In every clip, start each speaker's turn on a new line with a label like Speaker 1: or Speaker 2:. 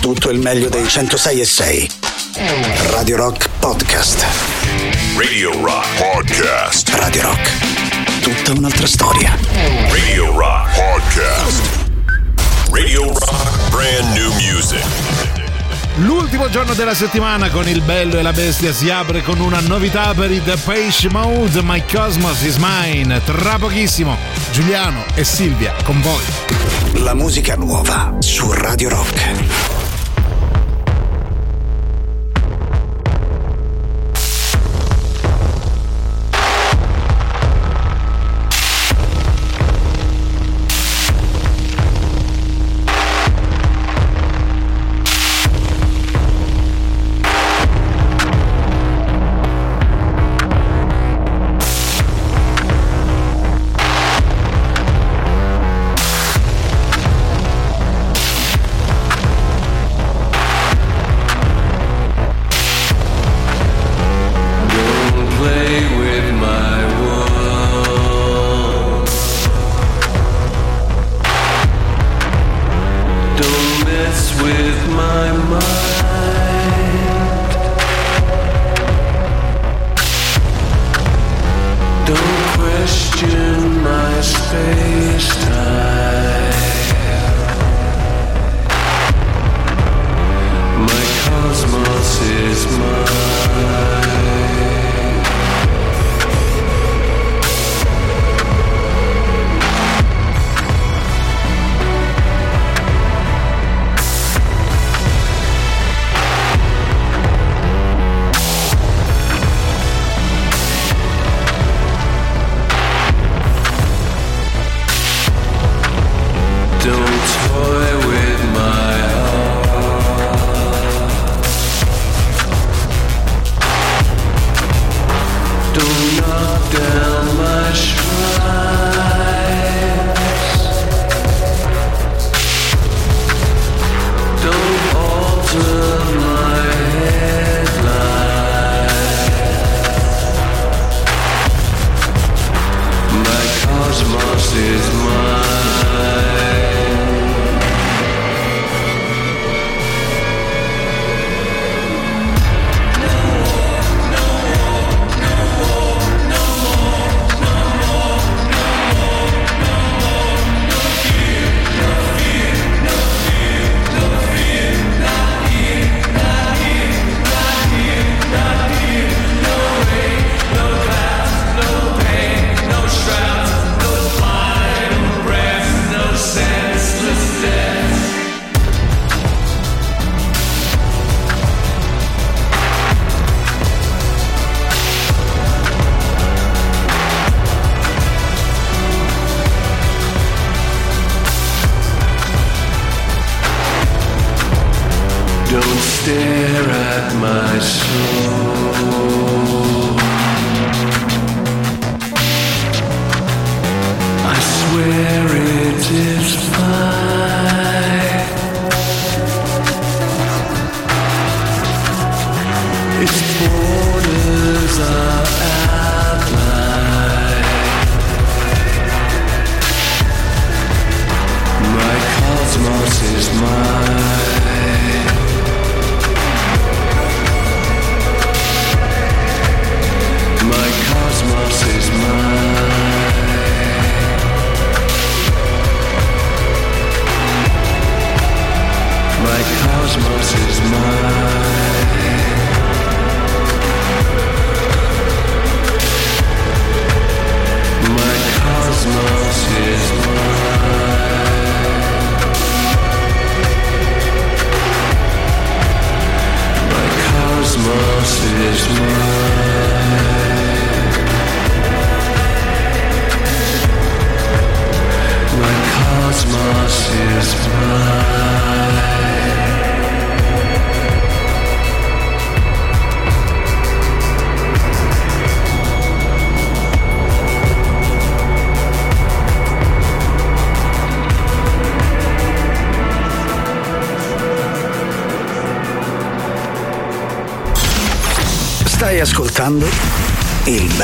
Speaker 1: tutto il meglio dei 106 e 6. Radio Rock Podcast.
Speaker 2: Radio Rock Podcast.
Speaker 1: Radio Rock. Tutta un'altra storia.
Speaker 2: Radio Rock Podcast. Radio Rock Brand New Music.
Speaker 3: L'ultimo giorno della settimana con il bello e la bestia si apre con una novità per i The Page Mode My Cosmos is Mine. Tra pochissimo Giuliano e Silvia con voi.
Speaker 1: La musica nuova su Radio Rock.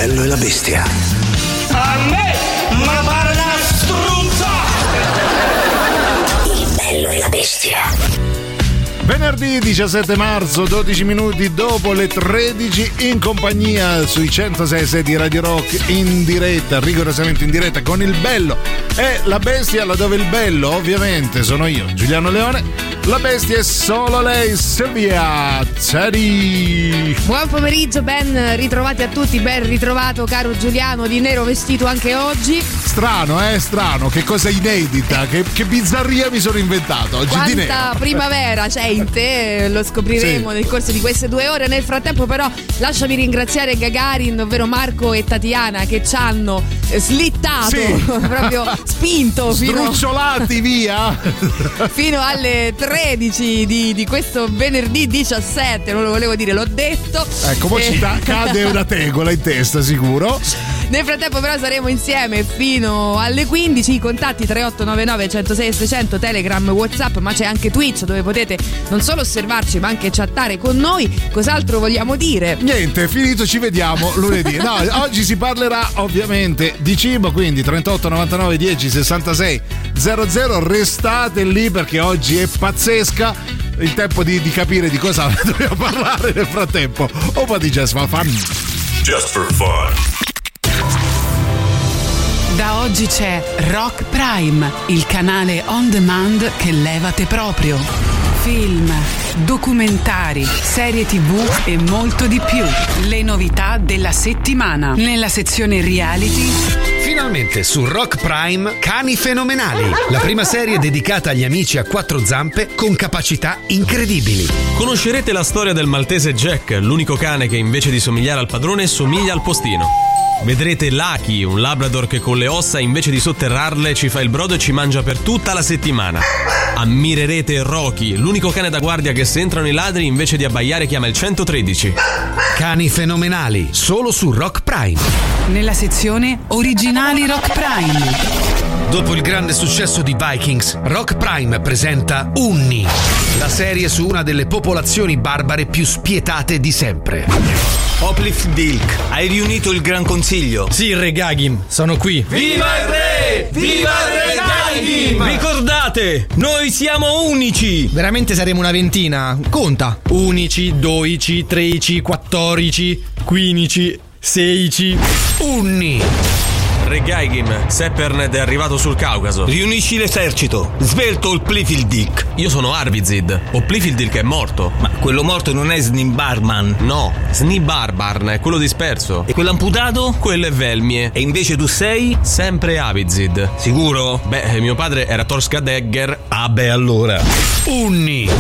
Speaker 1: Bello e la bestia.
Speaker 4: A me, ma pare una struzza!
Speaker 1: Il bello e la bestia.
Speaker 3: Venerdì 17 marzo, 12 minuti dopo le 13, in compagnia sui 106 di Radio Rock in diretta, rigorosamente in diretta con il bello e la bestia, laddove il bello ovviamente sono io, Giuliano Leone. La bestia è solo lei, Silvia Teddy.
Speaker 5: Buon pomeriggio, ben ritrovati a tutti, ben ritrovato caro Giuliano di nero vestito anche oggi.
Speaker 3: Strano, eh, strano, che cosa inedita, che, che bizzarria mi sono inventato oggi
Speaker 5: Quanta
Speaker 3: di nero.
Speaker 5: primavera c'è in te, lo scopriremo
Speaker 3: Sì.
Speaker 5: nel corso di queste due ore. Nel frattempo però lasciami ringraziare Gagarin, ovvero Marco e Tatiana che ci hanno slittato,
Speaker 3: Sì.
Speaker 5: proprio spinto fino,
Speaker 3: Sdrucciolati via!
Speaker 5: fino alle 13 di, di questo venerdì 17, non lo volevo dire, l'ho detto.
Speaker 3: Ecco, mo
Speaker 5: Eh,
Speaker 3: ci ta- cade una tegola in testa, sicuro.
Speaker 5: Nel frattempo però saremo insieme fino alle 15, i contatti 3899 106 600, Telegram, Whatsapp, ma c'è anche Twitch dove potete non solo osservarci ma anche chattare con noi. Cos'altro vogliamo dire?
Speaker 3: Niente, finito, ci vediamo lunedì. No, oggi si parlerà ovviamente di cibo, quindi 38 99 10 66 00. Restate lì perché oggi è pazzesca. Il tempo di, di capire di cosa dobbiamo parlare nel frattempo. Un po' di jazz fa fan.
Speaker 2: Just for fun.
Speaker 6: Da oggi c'è Rock Prime, il canale on demand che levate proprio. Film, documentari, serie tv e molto di più. Le novità della settimana. Nella sezione reality
Speaker 7: Finalmente su Rock Prime Cani Fenomenali, la prima serie dedicata agli amici a quattro zampe con capacità incredibili.
Speaker 1: Conoscerete la storia del maltese Jack, l'unico cane che invece di somigliare al padrone somiglia al postino. Vedrete Lucky, un labrador che con le ossa invece di sotterrarle ci fa il brodo e ci mangia per tutta la settimana. Ammirerete Rocky, l'unico cane da guardia che se entrano i ladri invece di abbaiare chiama il 113.
Speaker 7: Cani Fenomenali, solo su Rock Prime.
Speaker 6: nella sezione Originali Rock Prime.
Speaker 7: Dopo il grande successo di Vikings, Rock Prime presenta Unni, la serie su una delle popolazioni barbare più spietate di sempre.
Speaker 8: Oplift Dilk, hai riunito il Gran Consiglio.
Speaker 9: Sì, Re Gagim, sono qui.
Speaker 8: Viva il re! Viva il re Gaim!
Speaker 9: Ricordate, noi siamo unici. Veramente saremo una ventina. Conta. Unici, doici, tredici, quattordici, quindici, seici.
Speaker 7: Unni,
Speaker 1: Re Gaigim, Sepperned è arrivato sul Caucaso.
Speaker 8: Riunisci l'esercito. Svelto il Plifildik.
Speaker 1: Io sono Arvizid, o Plifildil che è morto.
Speaker 8: Ma quello morto non è Snimbarman.
Speaker 1: No, Snibarbarn è quello disperso.
Speaker 8: E quello amputato?
Speaker 1: Quello è Velmie.
Speaker 8: E invece tu sei?
Speaker 1: Sempre Avizid.
Speaker 8: Sicuro?
Speaker 1: Beh, mio padre era Torskadegger.
Speaker 8: Ah beh allora.
Speaker 7: Unni,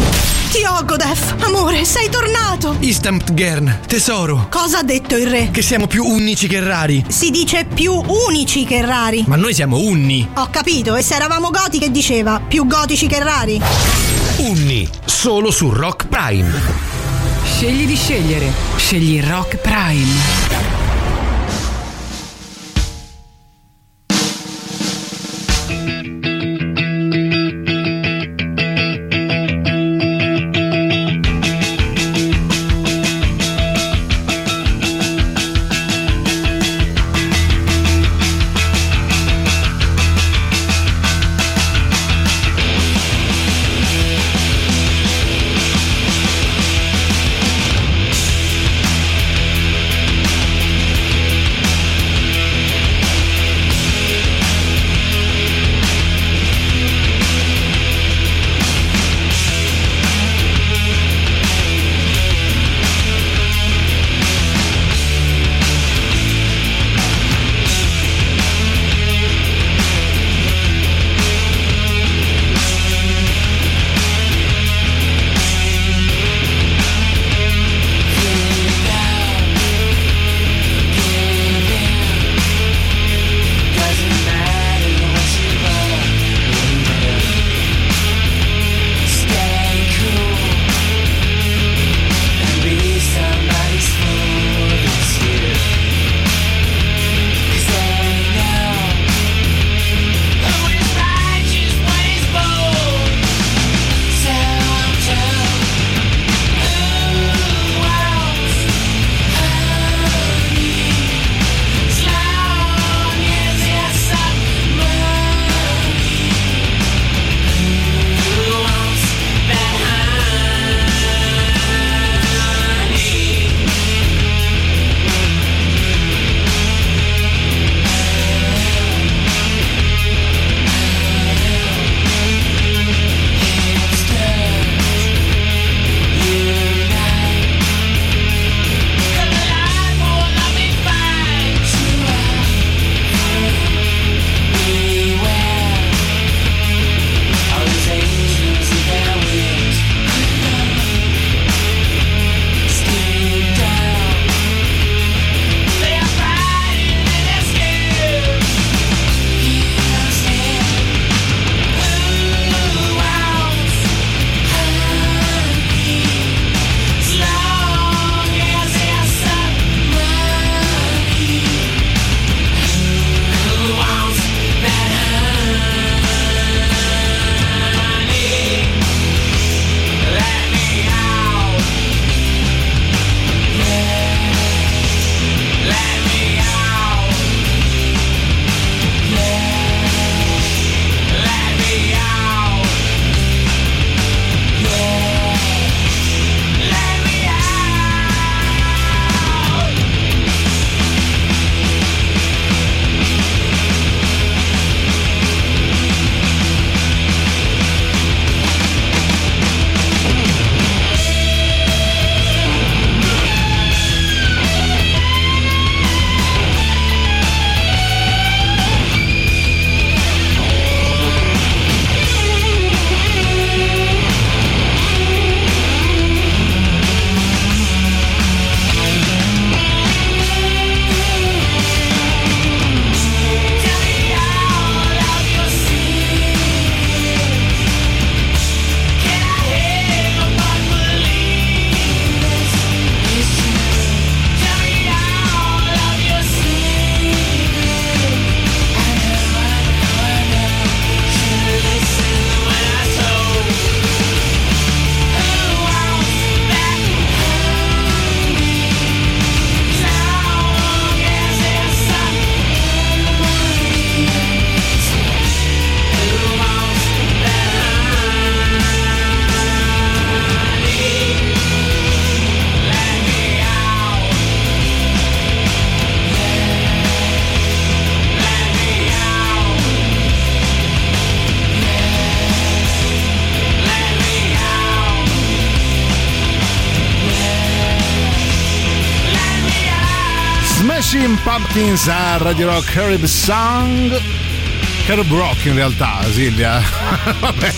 Speaker 10: Tiogodef, amore, sei tornato!
Speaker 9: Istamtgern, tesoro.
Speaker 10: Cosa ha detto il re?
Speaker 9: Che siamo più unici che rari.
Speaker 10: Si dice più unici che rari.
Speaker 9: Ma noi siamo unni.
Speaker 10: Ho capito, e se eravamo goti che diceva? Più gotici che rari?
Speaker 7: Unni, solo su Rock Prime.
Speaker 6: Scegli di scegliere. Scegli Rock Prime.
Speaker 3: Pumpkins a Radio Rock Carib Song. Carib Rock in realtà, Silvia. Vabbè.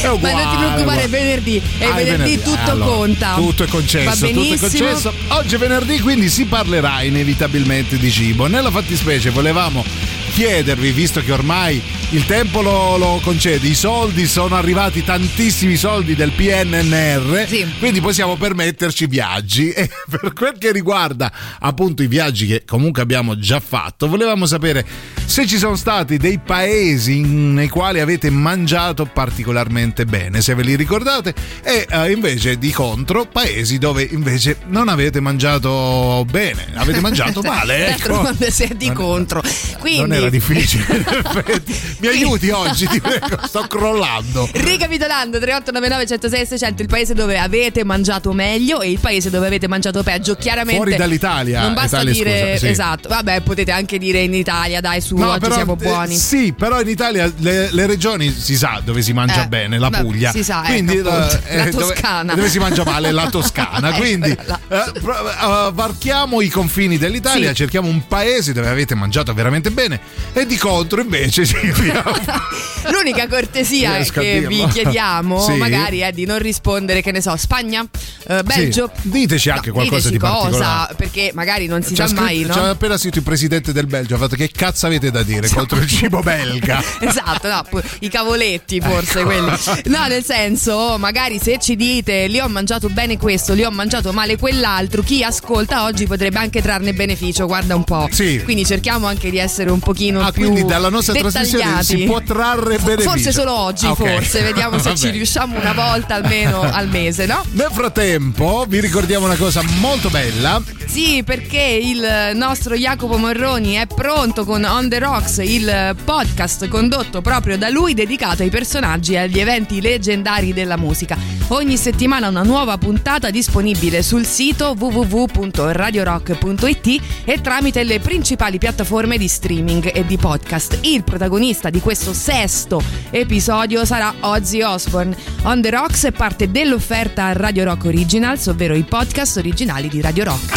Speaker 3: È uguale,
Speaker 5: Ma non ti preoccupare, è venerdì. E
Speaker 3: Ah, è
Speaker 5: venerdì tutto
Speaker 3: Allora,
Speaker 5: conta.
Speaker 3: Tutto è concesso, tutto è concesso. Oggi è venerdì, quindi si parlerà inevitabilmente di cibo. Nella fattispecie volevamo chiedervi, visto che ormai il tempo lo, lo concede, i soldi sono arrivati tantissimi soldi del PNNR, quindi possiamo permetterci viaggi. E per quel che riguarda appunto i viaggi che comunque abbiamo già fatto, volevamo sapere se ci sono stati dei paesi nei quali avete mangiato particolarmente bene, se ve li ricordate, e eh, invece di contro paesi dove invece non avete mangiato bene, avete mangiato male. Ecco.
Speaker 5: Si è di contro. Quindi,
Speaker 3: era difficile. Mi aiuti oggi, ti prego, sto crollando.
Speaker 5: Ricapitolando 3899 106 600 il paese dove avete mangiato meglio e il paese dove avete mangiato peggio chiaramente
Speaker 3: Fuori dall'Italia,
Speaker 5: non basta
Speaker 3: Italia,
Speaker 5: dire
Speaker 3: scusa, sì.
Speaker 5: esatto vabbè potete anche dire in Italia dai su
Speaker 3: No,
Speaker 5: oggi
Speaker 3: però,
Speaker 5: siamo
Speaker 3: eh,
Speaker 5: buoni
Speaker 3: sì, però in Italia le, le regioni si sa dove si mangia
Speaker 5: Eh,
Speaker 3: bene, la
Speaker 5: beh,
Speaker 3: Puglia.
Speaker 5: si sa, ecco,
Speaker 3: Quindi
Speaker 5: appunto,
Speaker 3: eh,
Speaker 5: la
Speaker 3: dove-
Speaker 5: Toscana.
Speaker 3: Dove, si mangia male la Toscana.
Speaker 5: Ecco,
Speaker 3: Quindi
Speaker 5: la-
Speaker 3: eh, eh, varchiamo i confini dell'Italia,
Speaker 5: Sì.
Speaker 3: cerchiamo un paese dove avete mangiato veramente bene e di contro invece Silvia.
Speaker 5: l'unica cortesia che vi chiediamo
Speaker 3: Sì.
Speaker 5: magari è di non rispondere che ne so Spagna eh, Belgio
Speaker 3: Sì, diteci anche qualcosa
Speaker 5: diteci
Speaker 3: di particolare.
Speaker 5: cosa perché magari non si
Speaker 3: C'ha,
Speaker 5: sa mai
Speaker 3: scritto-
Speaker 5: no?
Speaker 3: c'ha appena scritto il presidente del Belgio, ha fatto che cazzo avete da dire contro il cibo belga?
Speaker 5: Esatto, no, i cavoletti forse
Speaker 3: Ecco.
Speaker 5: quelli. No, nel senso, magari se ci dite li ho mangiato bene questo, li ho mangiato male quell'altro, chi ascolta oggi potrebbe anche trarne beneficio, guarda un po'.
Speaker 3: Sì.
Speaker 5: Quindi cerchiamo anche di essere un pochino
Speaker 3: Ah,
Speaker 5: più
Speaker 3: quindi dalla nostra trasmissione si può trarre beneficio.
Speaker 5: Forse solo oggi,
Speaker 3: Ah, ok.
Speaker 5: forse, vediamo se ci riusciamo una volta almeno al mese, no?
Speaker 3: Nel frattempo vi ricordiamo una cosa molto bella.
Speaker 5: Sì, perché il nostro Jacopo Morroni è pronto con On the Rocks, il podcast condotto proprio da lui dedicato ai personaggi e agli eventi leggendari della musica. Ogni settimana una nuova puntata disponibile sul sito www.radiorock.it e tramite le principali piattaforme di streaming e di podcast. Il protagonista di questo sesto episodio sarà Ozzy Osbourne. On the Rocks è parte dell'offerta Radio Rock Originals, ovvero i podcast originali di Radio Rock.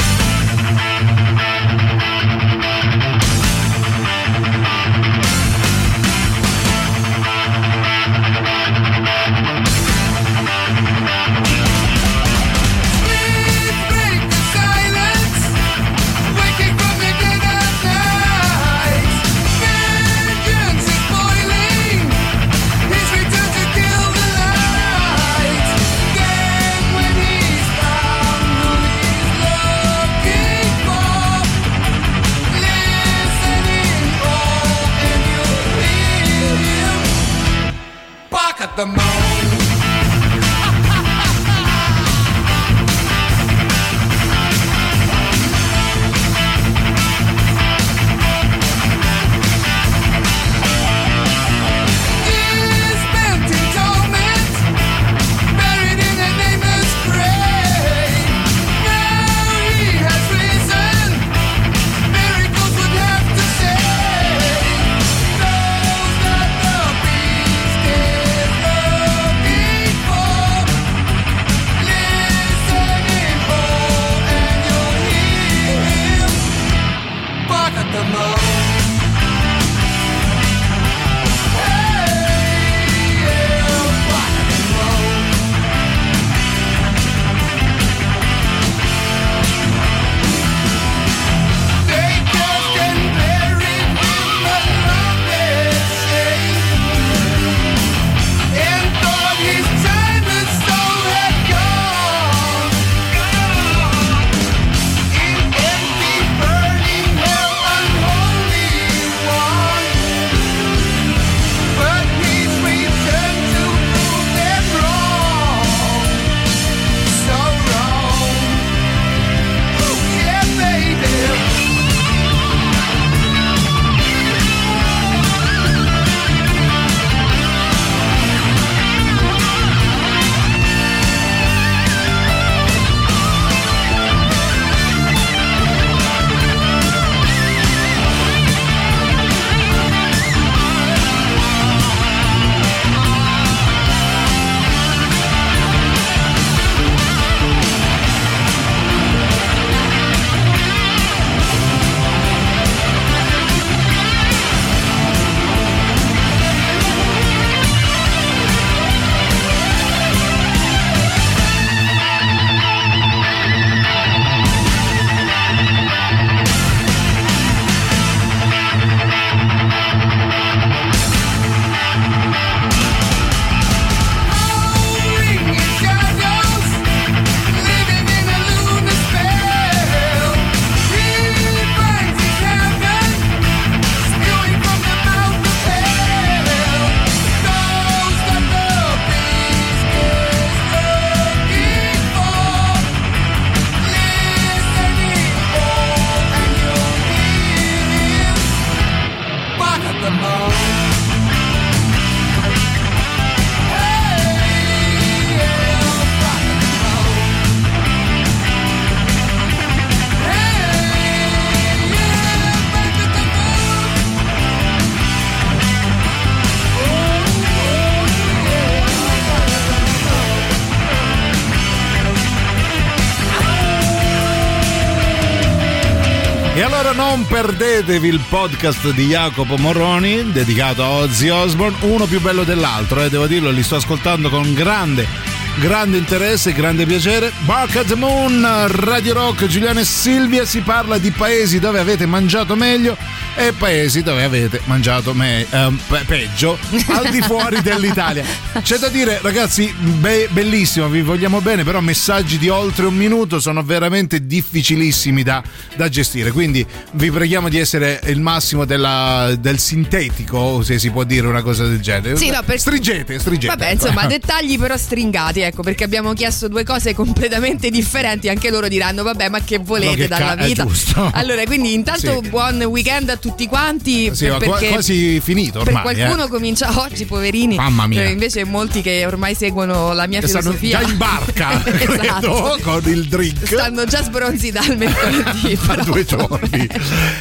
Speaker 3: Non perdetevi il podcast di Jacopo Morroni dedicato a Ozzy Osbourne, uno più bello dell'altro, eh, devo dirlo, li sto ascoltando con grande grande interesse grande piacere. Bark at the Moon, Radio Rock, Giuliano e Silvia si parla di paesi dove avete mangiato meglio e paesi dove avete mangiato me- ehm, pe- peggio al di fuori dell'Italia. C'è da dire, ragazzi, be- bellissimo, vi vogliamo bene, però messaggi di oltre un minuto sono veramente difficilissimi da, da gestire. Quindi vi preghiamo di essere il massimo della- del sintetico, se si può dire una cosa del genere.
Speaker 5: Sì, no, per-
Speaker 3: Stringete, stringete.
Speaker 5: Vabbè, insomma, dettagli però stringati, ecco, perché abbiamo chiesto due cose completamente differenti. Anche loro diranno, vabbè, ma che volete
Speaker 3: No, che
Speaker 5: dalla
Speaker 3: ca- è
Speaker 5: vita? Allora, quindi intanto
Speaker 3: Sì.
Speaker 5: buon weekend a tutti quanti.
Speaker 3: Sì, qua-
Speaker 5: perché
Speaker 3: quasi finito
Speaker 5: per
Speaker 3: ormai.
Speaker 5: qualcuno
Speaker 3: eh.
Speaker 5: comincia oggi, poverini.
Speaker 3: Mamma mia.
Speaker 5: Eh, invece molti che ormai seguono la mia
Speaker 3: Che
Speaker 5: filosofia.
Speaker 3: già in barca,
Speaker 5: Esatto.
Speaker 3: credo, con il drink.
Speaker 5: Stanno già sbronzi dal mercoledì.
Speaker 3: da due giorni.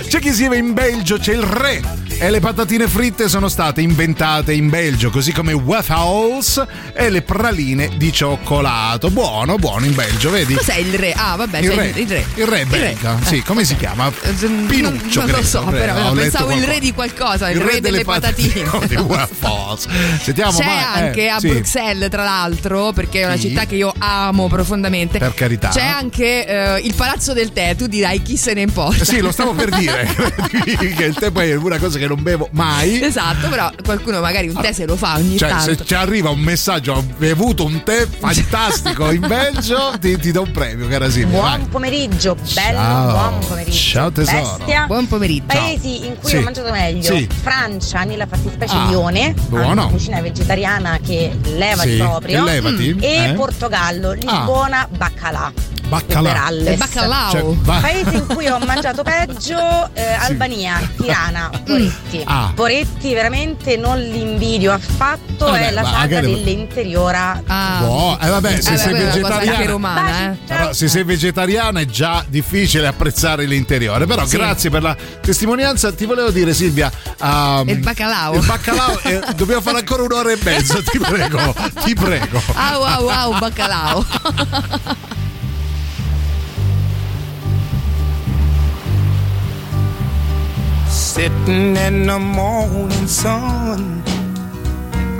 Speaker 3: C'è chi si va in Belgio, c'è il re. E le patatine fritte sono state inventate in Belgio, così come waffles e le praline di cioccolato. Buono, buono in Belgio, vedi?
Speaker 5: Cos'è il re? Ah, vabbè,
Speaker 3: Il
Speaker 5: c'è
Speaker 3: re,
Speaker 5: il re.
Speaker 3: il re belga, sì, come si chiama? Pinuccio,
Speaker 5: non lo
Speaker 3: credo,
Speaker 5: so,
Speaker 3: credo.
Speaker 5: però
Speaker 3: letto
Speaker 5: pensavo il re di qualcosa, il, re, delle, patatine.
Speaker 3: no, di. Sentiamo,
Speaker 5: C'è
Speaker 3: ma,
Speaker 5: anche
Speaker 3: eh,
Speaker 5: a
Speaker 3: sì.
Speaker 5: Bruxelles, tra l'altro, perché è una
Speaker 3: Sì.
Speaker 5: città che io amo profondamente.
Speaker 3: Per carità.
Speaker 5: C'è anche eh, il Palazzo del Tè. Tu dirai chi se ne importa.
Speaker 3: Sì, lo stavo per dire. che il tè poi è una cosa che non bevo mai.
Speaker 5: Esatto, però qualcuno magari un tè se lo fa ogni
Speaker 3: Cioè,
Speaker 5: tanto.
Speaker 3: se ci arriva un messaggio, ho bevuto un tè fantastico in Belgio, ti, ti do un premio, cara Silvia. vai.
Speaker 11: Buon pomeriggio, bello,
Speaker 3: Ciao.
Speaker 11: buon pomeriggio.
Speaker 3: Ciao, tesoro.
Speaker 11: Bestia.
Speaker 5: Buon pomeriggio.
Speaker 11: Paesi in cui
Speaker 3: Sì.
Speaker 11: ho mangiato meglio.
Speaker 3: Sì.
Speaker 11: Francia, nella fattispecie
Speaker 3: Ah,
Speaker 11: Lione,
Speaker 3: buono.
Speaker 11: cucina vegetariana che leva
Speaker 3: Sì,
Speaker 11: proprio.
Speaker 3: e levati,
Speaker 11: Mm. E
Speaker 3: eh? Ah.
Speaker 11: Portogallo, Lisbona, baccalà.
Speaker 3: Baccalà.
Speaker 5: Il baccalao.
Speaker 3: Cioè, va-
Speaker 11: Paese in cui ho mangiato peggio, eh, Albania, Tirana, Poretti.
Speaker 3: Ah.
Speaker 11: Poretti veramente non li invidio affatto,
Speaker 3: Vabbè,
Speaker 11: è la
Speaker 3: ma
Speaker 11: saga dell'interiora.
Speaker 5: Ah.
Speaker 3: Boh, eh vabbè, se
Speaker 5: Eh,
Speaker 3: sei vegetariana.
Speaker 5: romana, eh.
Speaker 3: Però se sei vegetariana è già difficile apprezzare l'interiore. Però
Speaker 5: Sì.
Speaker 3: grazie per la testimonianza. Ti volevo dire, Silvia. ehm,
Speaker 5: Il baccalao.
Speaker 3: Il baccalao, eh, dobbiamo fare ancora un'ora e mezza, ti prego. Ti prego.
Speaker 5: Au au au baccalao.
Speaker 12: Sitting in the morning sun.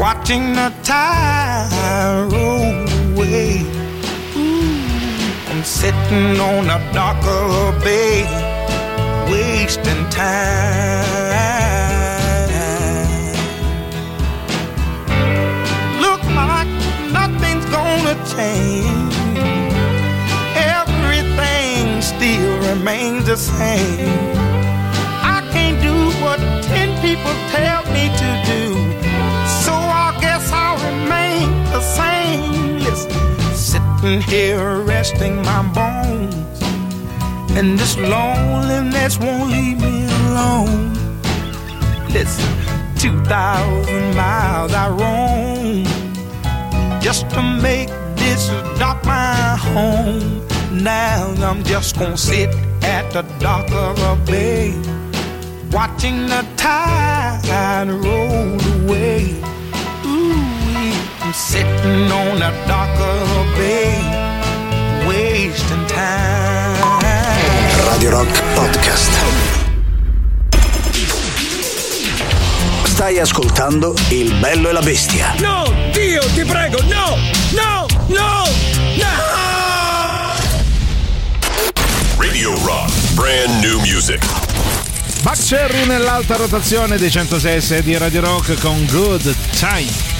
Speaker 12: watching the tide roll away. Ooh, I'm sitting on a the bay, wasting time. Look like nothing's gonna change. Everything still remains the same. I can't do what ten people tell me to do. Listen, sitting here resting my bones. And this loneliness won't leave me alone. Listen, 2,000 miles I roam just to make this dock my home. Now I'm just gonna sit at the dock of a bay, watching the tide roll away. I'm sitting on the dock of a bay, wasting time.
Speaker 13: Radio Rock Podcast. Stai ascoltando Il bello e la bestia.
Speaker 14: No, Dio, ti prego, no, no, no, no!
Speaker 2: Radio Rock, brand new music.
Speaker 3: Buck Cherry nell'alta rotazione dei 106 di Radio Rock con Good Time.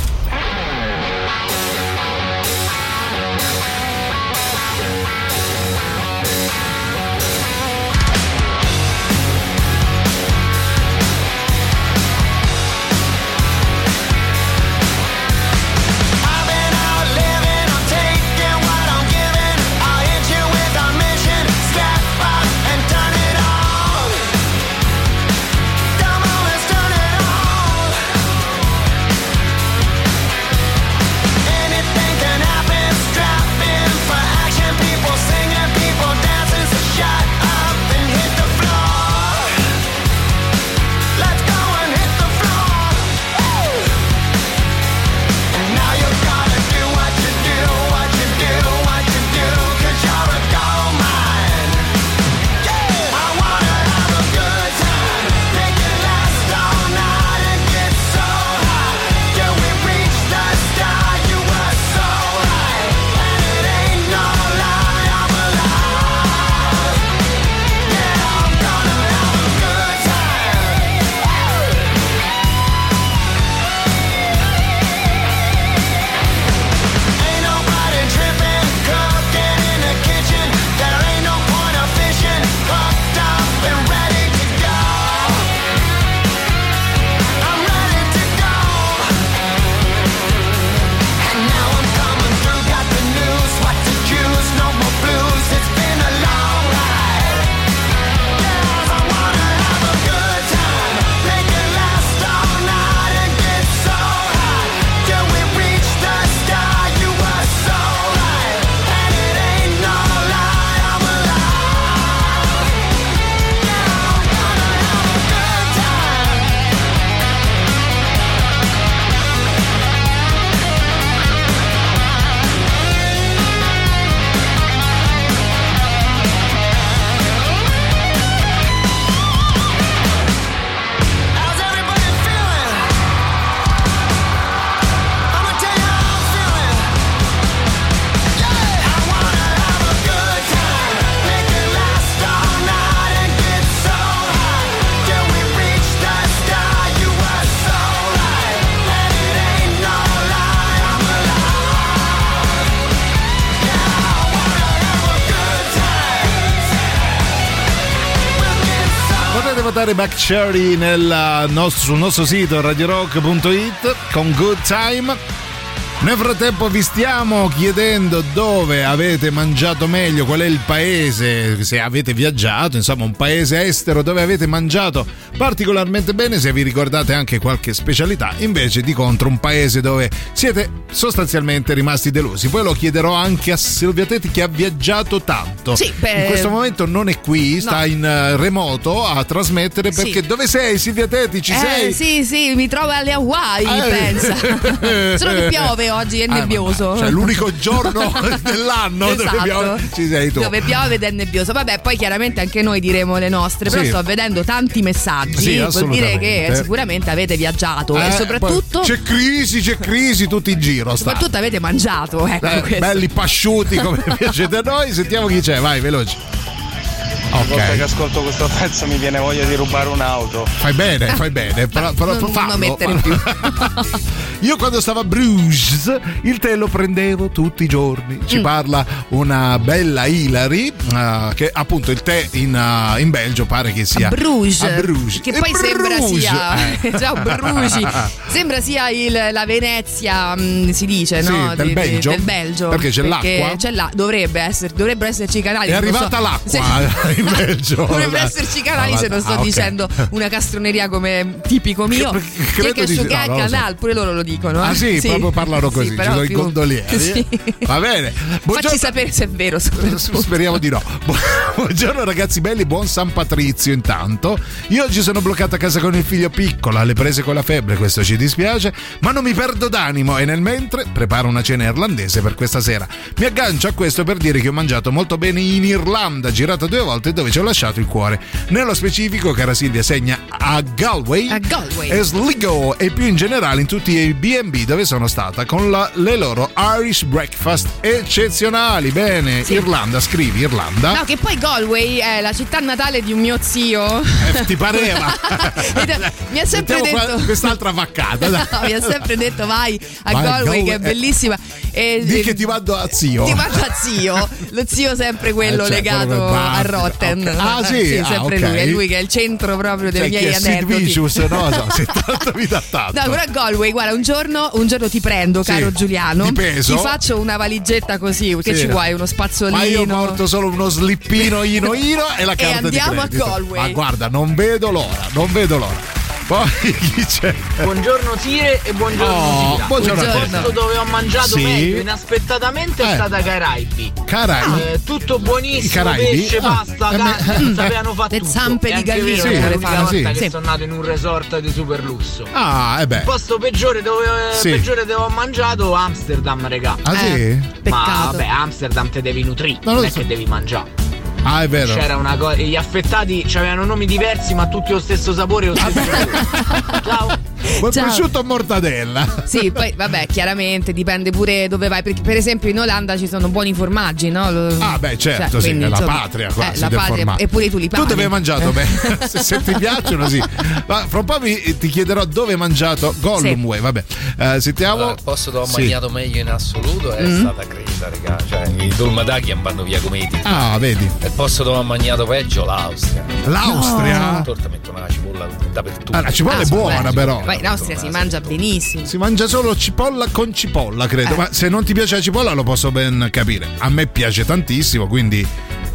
Speaker 3: Votare Back Cherry sul nostro sito radiorock.it con Good Time. Nel frattempo vi stiamo chiedendo dove avete mangiato meglio, qual è il paese, se avete viaggiato, insomma un paese estero dove avete mangiato particolarmente bene, se vi ricordate anche qualche specialità, invece di contro un paese dove siete sostanzialmente rimasti delusi. Poi lo chiederò anche a Silvia Tetti che ha viaggiato tanto.
Speaker 5: Sì, beh-
Speaker 3: In questo momento non è qui, sta
Speaker 5: No.
Speaker 3: in eh, remoto a trasmettere
Speaker 5: Sì.
Speaker 3: perché dove sei Silvia Tetti? Ci
Speaker 5: eh
Speaker 3: sei?
Speaker 5: sì, sì, mi trovo alle Hawaii,
Speaker 3: Eh.
Speaker 5: pensa. Solo che piove oggi, è
Speaker 3: Ah,
Speaker 5: nebbioso.
Speaker 3: Cioè l'unico giorno dell'anno dove
Speaker 5: Esatto.
Speaker 3: piove ci sei tu.
Speaker 5: Dove piove ed è nebbioso. Vabbè, poi chiaramente anche noi diremo le nostre. Però
Speaker 3: Sì.
Speaker 5: sto vedendo tanti messaggi.
Speaker 3: Sì,
Speaker 5: vuol dire che sicuramente avete viaggiato
Speaker 3: Eh,
Speaker 5: e soprattutto.
Speaker 3: C'è crisi, c'è crisi, tutti in giro. Sta.
Speaker 5: Soprattutto avete mangiato, ecco
Speaker 3: Eh, belli pasciuti come piacete a noi. Sentiamo chi c'è, vai, veloci.
Speaker 15: Ogni volta
Speaker 3: Ok.
Speaker 15: che ascolto questo pezzo mi viene voglia di rubare un'auto.
Speaker 3: Fai bene, fai bene, però, però
Speaker 15: non-
Speaker 3: fallo.
Speaker 15: non mettere più.
Speaker 3: Io quando stavo a Bruges il tè lo prendevo tutti i giorni. Ci
Speaker 5: Mm.
Speaker 3: parla una bella Hilary, eh, che appunto il tè in, eh, in Belgio pare che sia
Speaker 5: A Bruges,
Speaker 3: a Bruges.
Speaker 5: che
Speaker 3: E
Speaker 5: poi sembra
Speaker 3: Bruges,
Speaker 5: sia
Speaker 3: eh.
Speaker 5: Ciao, Brugi. sembra sia il- la Venezia mm, si dice
Speaker 3: Sì,
Speaker 5: no?
Speaker 3: del
Speaker 5: Di-
Speaker 3: Belgio.
Speaker 5: del Belgio
Speaker 3: Perché c'è l'acqua?
Speaker 5: c'è là, dovrebbe essere, dovrebbero esserci i canali
Speaker 3: È arrivata
Speaker 5: so.
Speaker 3: l'acqua
Speaker 5: Sì.
Speaker 3: In Belgio.
Speaker 5: Dovrebbero esserci i canali
Speaker 3: Ah,
Speaker 5: se non sto
Speaker 3: ah, ok.
Speaker 5: dicendo una castroneria come tipico mio.
Speaker 3: credo
Speaker 5: che
Speaker 3: di sì,
Speaker 5: che
Speaker 3: no, lo so.
Speaker 5: canal, pure loro lo dicono.
Speaker 3: Ah
Speaker 5: eh.
Speaker 3: sì, proprio parlano così, ci
Speaker 5: però
Speaker 3: sono i
Speaker 5: più-
Speaker 3: gondolieri.
Speaker 5: Sì.
Speaker 3: Va bene.
Speaker 5: Facci sapere se è vero.
Speaker 3: Speriamo di no. Bu- Buongiorno ragazzi belli, buon San Patrizio intanto. Io oggi sono bloccato a casa con il figlio piccolo, alle prese con la febbre, questo ci dispiace, ma non mi perdo d'animo e nel mentre preparo una cena irlandese per questa sera. Mi aggancio a questo per dire che ho mangiato molto bene in Irlanda, girato due volte e dove ci ho lasciato il cuore. Nello specifico, cara Silvia, segna a Galway,
Speaker 5: A Galway.
Speaker 3: e Sligo e più in generale in tutti i B&B dove sono stata con la- le loro Irish breakfast eccezionali. Bene,
Speaker 5: Sì.
Speaker 3: Irlanda, scrivi Irlanda.
Speaker 5: No, che poi Galway è la città natale di un mio zio.
Speaker 3: Eh, ti pareva?
Speaker 5: mi ha sempre
Speaker 3: Mettiamo
Speaker 5: detto.
Speaker 3: quest'altra vaccata.
Speaker 5: No, mi ha sempre detto vai a
Speaker 3: Vai a
Speaker 5: Galway, che è
Speaker 3: Galway, eh.
Speaker 5: bellissima. E, e-
Speaker 3: che ti vado a zio.
Speaker 5: Ti manda zio, lo zio sempre quello
Speaker 3: Eh, certo,
Speaker 5: legato
Speaker 3: quello che va-
Speaker 5: a Rotten.
Speaker 3: ok. Ah, sì? Ah,
Speaker 5: sempre
Speaker 3: ok.
Speaker 5: lui, è lui che è il centro proprio dei
Speaker 3: Cioè,
Speaker 5: miei aneddoti.
Speaker 3: Vicious, no? So, se tanto mi dà tanto.
Speaker 5: No, però Galway, guarda, un giorno, un giorno ti prendo,
Speaker 3: Sì.
Speaker 5: caro Giuliano.
Speaker 3: Di peso?
Speaker 5: Ti faccio una valigetta così, che
Speaker 3: Sì.
Speaker 5: ci vuoi? Uno spazzolino.
Speaker 3: Ma io porto solo uno slippino ino ino e la
Speaker 5: E
Speaker 3: carta di
Speaker 5: andiamo a. Galway.
Speaker 3: Ma guarda, non vedo l'ora, non vedo l'ora. Poi chi c'è?
Speaker 16: Buongiorno Sire e buongiorno
Speaker 3: Oh,
Speaker 16: Sira.
Speaker 3: buongiorno.
Speaker 16: Il posto dove ho mangiato
Speaker 3: Sì.
Speaker 16: meglio inaspettatamente
Speaker 3: Eh.
Speaker 16: è stata Caraibi.
Speaker 3: Caraibi?
Speaker 16: Eh, tutto buonissimo,
Speaker 3: Caraibi?
Speaker 16: pesce,
Speaker 3: Ah,
Speaker 16: pasta,
Speaker 3: eh,
Speaker 16: carne, sapevano fare
Speaker 5: Le zampe di gallina,
Speaker 3: Sì,
Speaker 16: che è l'unica volta
Speaker 3: sì.
Speaker 16: che
Speaker 5: Sì.
Speaker 16: sono nato in un resort di super lusso.
Speaker 3: Ah, eh beh.
Speaker 16: Il posto peggiore dove,
Speaker 3: Sì.
Speaker 16: peggiore dove ho mangiato Amsterdam, regà.
Speaker 3: Ah, sì?
Speaker 5: Eh,
Speaker 16: Ma
Speaker 5: peccato.
Speaker 16: vabbè, Amsterdam te devi nutrire,
Speaker 3: Non
Speaker 16: non,
Speaker 3: lo
Speaker 16: è
Speaker 3: so.
Speaker 16: che devi mangiare.
Speaker 3: Ah, è vero.
Speaker 16: C'era una cosa. Gli affettati avevano nomi diversi, ma tutti lo stesso sapore lo stesso colore. Ciao.
Speaker 5: Ciao.
Speaker 3: prosciutto o mortadella?
Speaker 5: Sì, poi vabbè, chiaramente dipende pure dove vai. Perché, per esempio, in Olanda ci sono buoni formaggi, no?
Speaker 3: Ah, beh, certo,
Speaker 5: cioè,
Speaker 3: sì,
Speaker 5: quindi,
Speaker 3: è la
Speaker 5: insomma,
Speaker 3: patria quasi
Speaker 5: eh, la patria. Eppure tu li
Speaker 3: Tu dove hai mangiato?
Speaker 5: Eh.
Speaker 3: Beh, se, se ti piacciono, sì. Ma fra un po' mi- ti chiederò dove hai mangiato Gollum.
Speaker 5: Sì.
Speaker 3: Vabbè, Eh, sentiamo.
Speaker 17: Allora, il posto dove ho
Speaker 3: Sì.
Speaker 17: mangiato meglio in assoluto è
Speaker 5: Mm.
Speaker 17: stata Creta, raga. Cioè, i dolmadaghi vanno via come i tiri.
Speaker 3: Ah, vedi.
Speaker 17: Il posto dove ho mangiato peggio, l'Austria.
Speaker 3: L'Austria?
Speaker 17: La torta mettono la cipolla dappertutto.
Speaker 3: Ah, la cipolla
Speaker 5: Ah,
Speaker 3: è buona, però.
Speaker 5: Poi in Austria si mangia benissimo.
Speaker 3: Si mangia solo cipolla con cipolla, credo.
Speaker 5: Eh.
Speaker 3: Ma se non ti piace la cipolla, lo posso ben capire. A me piace tantissimo, quindi.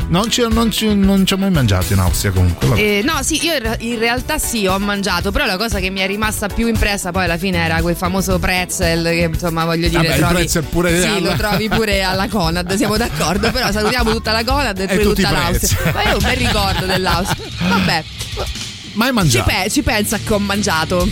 Speaker 3: Non ci, non ci- non ci ho mai mangiato in Austria comunque.
Speaker 5: Eh, no, sì, io in re- in realtà sì, ho mangiato, però la cosa che mi è rimasta più impressa poi alla fine era quel famoso pretzel che insomma voglio dire
Speaker 3: Vabbè, il
Speaker 5: trovi,
Speaker 3: pretzel pure
Speaker 5: Sì,
Speaker 3: alla-
Speaker 5: lo trovi pure alla Conad, siamo d'accordo, però salutiamo tutta la Conad e,
Speaker 3: E
Speaker 5: pure tutta l'Austria. Ma io ho un bel ricordo dell'Austria. Vabbè,
Speaker 3: Mai
Speaker 5: ci,
Speaker 3: mangiato.
Speaker 5: pe- ci pensa che ho mangiato.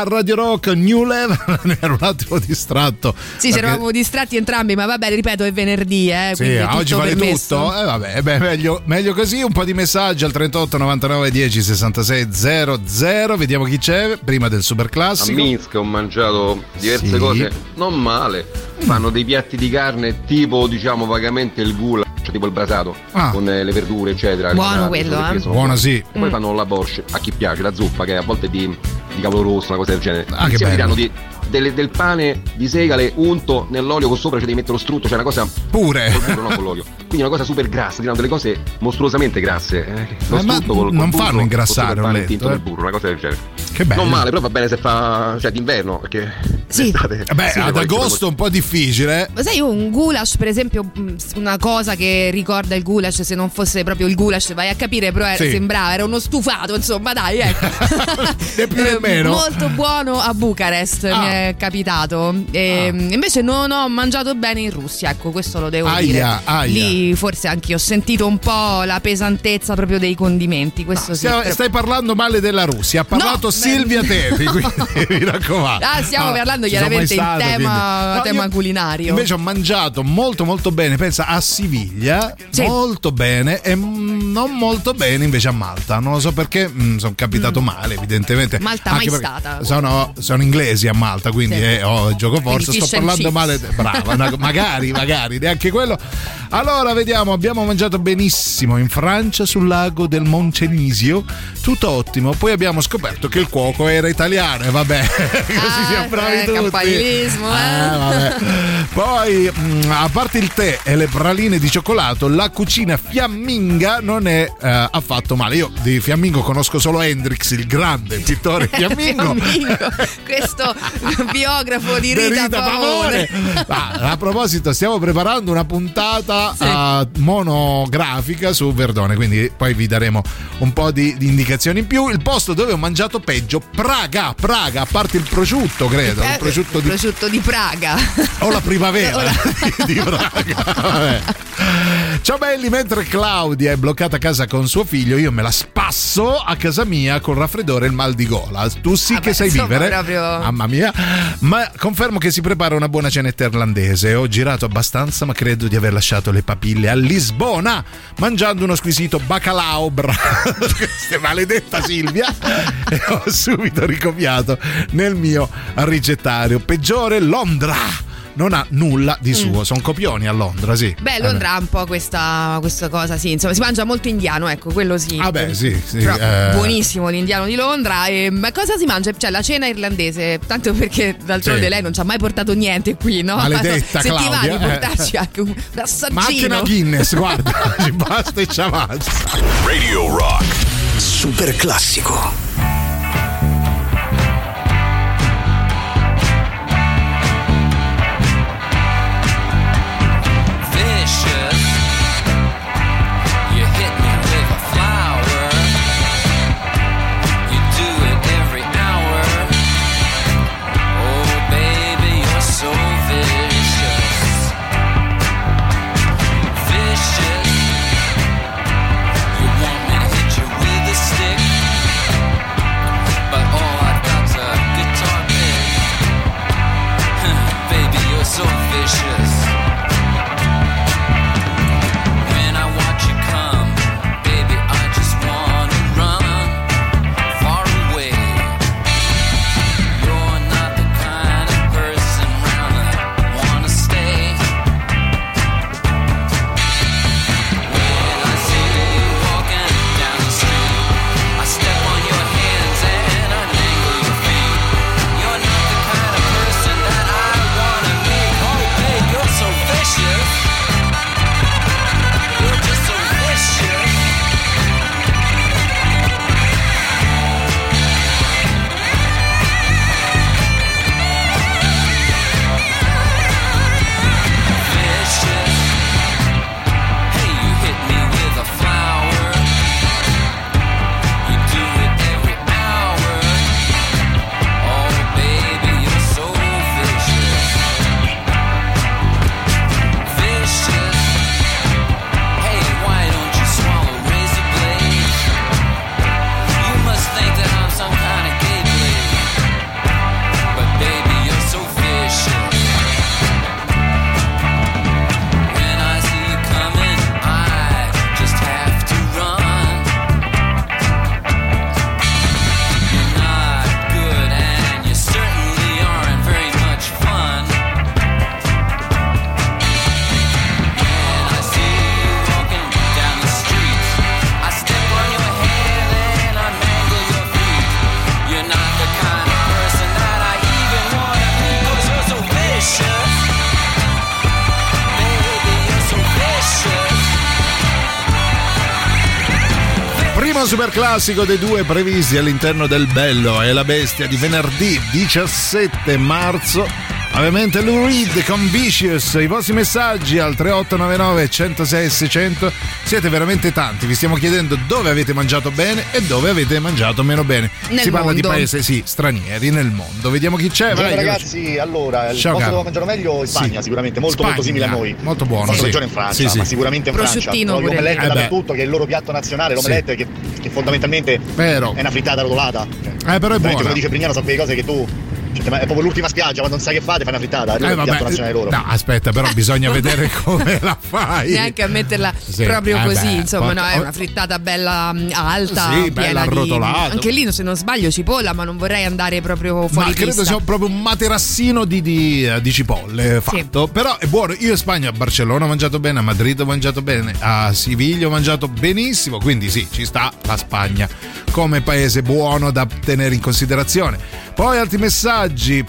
Speaker 3: A Radio Rock New Level. ero un attimo distratto.
Speaker 5: Sì, ci
Speaker 3: perché-
Speaker 5: eravamo distratti entrambi, ma vabbè, ripeto, è venerdì, eh,
Speaker 3: Sì,
Speaker 5: quindi è tutto
Speaker 3: oggi vale
Speaker 5: permesso.
Speaker 3: tutto. Eh, vabbè, beh, meglio, meglio così. Un po' di messaggi al 38 99 10 66 00. Vediamo chi c'è prima del super
Speaker 18: A
Speaker 3: classico.
Speaker 18: Minsk ho mangiato diverse
Speaker 3: Sì.
Speaker 18: cose non male. Fanno dei piatti di carne tipo diciamo vagamente il goulash, cioè tipo il brasato,
Speaker 3: Ah.
Speaker 18: con eh, le verdure eccetera.
Speaker 5: Buono quello, eh.
Speaker 3: Buono, sì.
Speaker 18: E poi fanno la borscht, a chi piace, la zuppa che a volte è di, rosso, una cosa del genere.
Speaker 3: Ah, che bello.
Speaker 18: di- delle- del pane di segale unto nell'olio con sopra ci devi mettere lo strutto, cioè una cosa
Speaker 3: Pure.
Speaker 18: burro, non con l'olio. Quindi una cosa super grassa, danno delle cose mostruosamente grasse. Eh. Lo
Speaker 3: Eh, ma
Speaker 18: strutto col, col
Speaker 3: non
Speaker 18: burro,
Speaker 3: fanno ingrassare,
Speaker 18: il pane tinto
Speaker 3: eh.
Speaker 18: nel burro, una cosa del genere.
Speaker 3: Che bello.
Speaker 18: Non male, però va bene se fa. cioè d'inverno, perché.
Speaker 5: Sì.
Speaker 18: d'estate-
Speaker 3: Beh,
Speaker 18: sì,
Speaker 3: ad agosto è un po' difficile.
Speaker 5: Ma sai, un goulash, per esempio, mh, una cosa che ricorda il goulash, se non fosse proprio il goulash, vai a capire, però era-
Speaker 3: Sì.
Speaker 5: sembrava, era uno stufato, insomma, dai, ecco.
Speaker 3: Né più né
Speaker 5: Eh,
Speaker 3: meno.
Speaker 5: Molto buono a Bucarest,
Speaker 3: Ah.
Speaker 5: È capitato. E, Invece non ho mangiato bene in Russia, ecco, questo lo devo
Speaker 3: Aia,
Speaker 5: dire.
Speaker 3: aia.
Speaker 5: Lì forse anche ho sentito un po' la pesantezza proprio dei condimenti, questo sì.
Speaker 3: Stia- stai parlando male della Russia. Ha parlato
Speaker 5: No,
Speaker 3: Silvia. Tepi, quindi mi raccomando.
Speaker 5: Ah, stiamo parlando
Speaker 3: ci sono
Speaker 5: chiaramente in tema-
Speaker 3: No,
Speaker 5: tema
Speaker 3: io
Speaker 5: culinario.
Speaker 3: Invece ho mangiato molto molto bene, pensa a Siviglia,
Speaker 5: Sì.
Speaker 3: molto bene e mm, non molto bene invece a Malta. Non lo so perché, sono capitato male evidentemente.
Speaker 5: Mm. Malta
Speaker 3: Anche
Speaker 5: mai stata.
Speaker 3: Sono, sono inglesi a Malta, quindi
Speaker 5: Sì.
Speaker 3: eh, ho gioco forza.
Speaker 5: Quindi
Speaker 3: Sto parlando male. Brava, una- magari, magari, neanche quello. Allora, vediamo, abbiamo mangiato benissimo in Francia sul lago del Moncenisio, tutto ottimo. Poi abbiamo scoperto che il cuoco era italiano e vabbè, così siamo bravi
Speaker 5: eh,
Speaker 3: tutti.
Speaker 5: eh.
Speaker 3: Ah, vabbè. Poi, mm, a parte il tè e le praline di cioccolato, la cucina fiamminga non è eh, affatto male. Io di fiammingo conosco solo Hendrix, il grande pittore fiammingo.
Speaker 5: Fiammingo, questo biografo di Rita,
Speaker 3: Rita
Speaker 5: Pavone.
Speaker 3: Pavone. Ah, a proposito, stiamo preparando una puntata eh, monografica su Verdone, quindi poi vi daremo un po' di, di indicazioni in più. Il posto dove ho mangiato peggio, Praga, Praga, a parte il prosciutto, credo.
Speaker 5: Eh,
Speaker 3: il prosciutto di
Speaker 5: prosciutto di Praga.
Speaker 3: o la primavera
Speaker 5: O la-
Speaker 3: di Praga. Vabbè. Ciao belli, mentre Claudia è bloccata a casa con suo figlio, io me la spasso a casa mia col raffreddore e il mal di gola. Tu sì
Speaker 5: Vabbè,
Speaker 3: che sai
Speaker 5: insomma,
Speaker 3: vivere.
Speaker 5: proprio-
Speaker 3: Mamma mia. Ma confermo che si prepara una buona cenetta irlandese. Ho girato abbastanza, ma credo di aver lasciato le papille a Lisbona mangiando uno squisito bacalao. Bra- maledetta Silvia. e ho subito ricopiato nel mio ricettario. Peggiore Londra. Non ha nulla di suo, sono copioni a Londra, sì.
Speaker 5: Mm. Beh, Londra ha un po' questa, questa cosa, sì. Insomma, si mangia molto indiano, ecco, quello sì.
Speaker 3: Ah, beh, sì, sì.
Speaker 5: Però
Speaker 3: eh,
Speaker 5: Buonissimo l'indiano di Londra. E, ma cosa si mangia? Cioè, la cena irlandese. Tanto perché d'altronde
Speaker 3: Sì.
Speaker 5: lei non ci ha mai portato niente qui, no?
Speaker 3: Maledetta
Speaker 5: Se ti va
Speaker 3: Claudia,
Speaker 5: di
Speaker 3: eh.
Speaker 5: portarci anche un assaggino.
Speaker 3: Ma anche una Guinness, guarda, ci basta e ci avanza.
Speaker 2: Radio Rock.
Speaker 13: Super classico.
Speaker 3: Super classico dei due previsti all'interno del Bello e la Bestia di venerdì 17 marzo. Ovviamente Lou Reed con Vicious, i vostri messaggi al 3899 106 600 siete veramente tanti, vi stiamo chiedendo dove avete mangiato bene e dove avete mangiato meno bene.
Speaker 5: Nel
Speaker 3: si parla di
Speaker 5: mondo.
Speaker 3: paesi, sì, stranieri nel mondo. Vediamo chi c'è,
Speaker 19: Buongiorno
Speaker 3: vai.
Speaker 19: ragazzi, allora il
Speaker 3: Ciao,
Speaker 19: posto dove mangiano meglio in Spagna,
Speaker 3: Sì.
Speaker 19: sicuramente molto
Speaker 3: Spagna,
Speaker 19: molto simile a noi.
Speaker 3: molto buono, sì.
Speaker 19: regione in Francia,
Speaker 3: Sì, sì.
Speaker 19: ma sicuramente in Francia.
Speaker 5: Prosciuttino
Speaker 19: Poi
Speaker 5: pure
Speaker 19: l'omelette.
Speaker 3: Eh
Speaker 19: dappertutto, che è il loro piatto nazionale, l'omelette che, che fondamentalmente
Speaker 3: Vero.
Speaker 19: è una frittata rotolata.
Speaker 3: Eh, però è buona.
Speaker 19: Come dice Prignano, sono quelle cose che tu. Cioè, è proprio l'ultima spiaggia, quando non sai che fate, fai una frittata,
Speaker 3: Eh, vabbè,
Speaker 19: loro.
Speaker 3: No, aspetta, però bisogna vedere come la fai.
Speaker 5: Neanche a metterla
Speaker 3: Sì,
Speaker 5: proprio
Speaker 3: eh
Speaker 5: così,
Speaker 3: beh,
Speaker 5: insomma, no,
Speaker 3: porca-
Speaker 5: è una frittata bella mm, alta,
Speaker 3: Sì, bella
Speaker 5: piena di
Speaker 3: arrotolata.
Speaker 5: Anche lì, se non sbaglio, cipolla, ma non vorrei andare proprio fuori
Speaker 3: Ma credo sia proprio un materassino di, di, eh, di cipolle fatto. Però è buono. Io in Spagna, a Barcellona ho mangiato bene, a Madrid ho mangiato bene, a Siviglia ho mangiato benissimo. Quindi sì, ci sta la Spagna come paese buono da tenere in considerazione. Poi altri messaggi,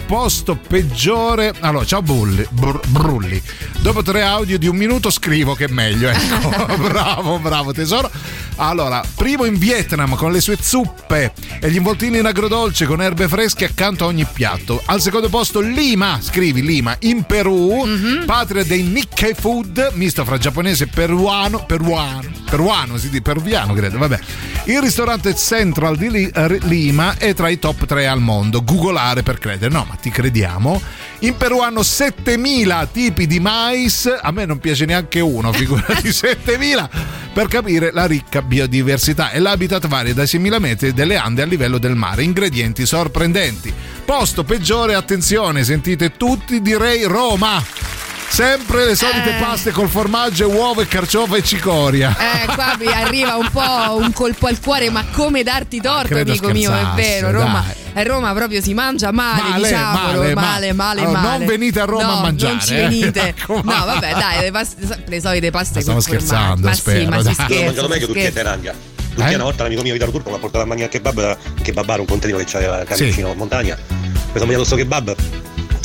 Speaker 3: posto peggiore. Allora, ciao Bulli, Br- Brulli. Dopo tre audio di un minuto scrivo che è meglio. Ecco, bravo, bravo tesoro. Allora, primo in Vietnam con le sue zuppe e gli involtini in agrodolce con erbe fresche accanto a ogni piatto. Al secondo posto Lima, scrivi Lima, in Perù, patria dei Nikkei Food, misto fra giapponese e peruano, peruano, peruano, si dice peruviano credo, vabbè. Il ristorante Central di Li- Lima è tra i top 3 al mondo. Googolare per credere. No, ma ti crediamo. In Perù hanno 7000 tipi di mais, a me non piace neanche uno, figurati 7000, per capire la ricca biodiversità. E l'habitat varia dai 6.000 metri delle Ande a livello del mare. Ingredienti sorprendenti. Posto peggiore, attenzione, sentite tutti, direi Roma. Sempre le solite
Speaker 5: Eh.
Speaker 3: paste col formaggio, uova e carciofa e cicoria.
Speaker 5: Eh, qua mi arriva un po' un colpo al cuore, ma come darti torto,
Speaker 3: Credo
Speaker 5: amico mio, è vero. Roma,
Speaker 3: dai.
Speaker 5: a Roma proprio si mangia male,
Speaker 3: Male,
Speaker 5: diciamolo,
Speaker 3: male,
Speaker 5: male,
Speaker 3: male. Allora,
Speaker 5: male.
Speaker 3: non venite a Roma
Speaker 5: No,
Speaker 3: a mangiare,
Speaker 5: Non ci
Speaker 3: eh,
Speaker 5: venite.
Speaker 3: raccomando.
Speaker 5: No, vabbè, dai, le, paste- le solite paste
Speaker 3: Ma stiamo
Speaker 5: col
Speaker 3: scherzando,
Speaker 5: ma
Speaker 3: spero,
Speaker 5: sì, ma si
Speaker 3: dai.
Speaker 5: scherza.
Speaker 20: Ho mangiato
Speaker 5: si
Speaker 20: meglio Turchia e
Speaker 5: scherza.
Speaker 20: Thailandia. Turchia
Speaker 3: Eh?
Speaker 20: una volta l'amico mio Vitalo Turco mi ha portato a mangiare kebab, un kebabaro, un contadino che c'aveva carne
Speaker 3: Sì.
Speaker 20: vicino a montagna. Mi sono mangiato sto kebab,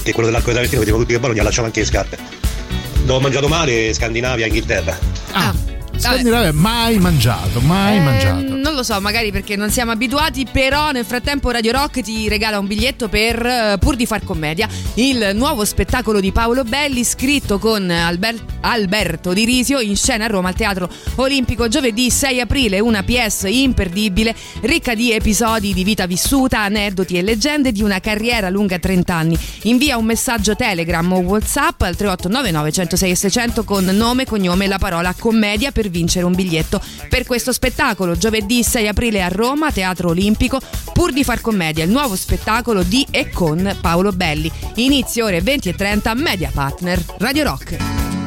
Speaker 20: che è quello dell'arco di Trentino, vedevo tutti i kebab, non gli lasciavo anche le scarpe. Ho mangiato male, Scandinavia, Inghilterra.
Speaker 3: Ah, Scandinavia mai mangiato, mai
Speaker 5: Eh,
Speaker 3: mangiato.
Speaker 5: Non lo so, magari perché non siamo abituati, però nel frattempo Radio Rock ti regala un biglietto per eh, Pur di far commedia, il nuovo spettacolo di Paolo Belli scritto con Alber- Alberto Di Risio in scena a Roma al Teatro Olimpico giovedì 6 aprile, una PS imperdibile, ricca di episodi di vita vissuta, aneddoti e leggende di una carriera lunga 30 anni. Invia un messaggio Telegram o WhatsApp al 3899 106 600 con nome, cognome e la parola commedia per vincere un biglietto per questo spettacolo. Giovedì 6 aprile a Roma, Teatro Olimpico, pur di far commedia, il nuovo spettacolo di e con Paolo Belli. Inizio ore 20 e 30, Media Partner, Radio Rock.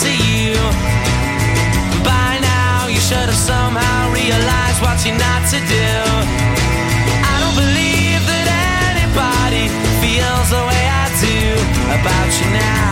Speaker 21: To you. By now, you should have somehow realized what you're not to do. I don't believe that anybody feels the way I do about you now.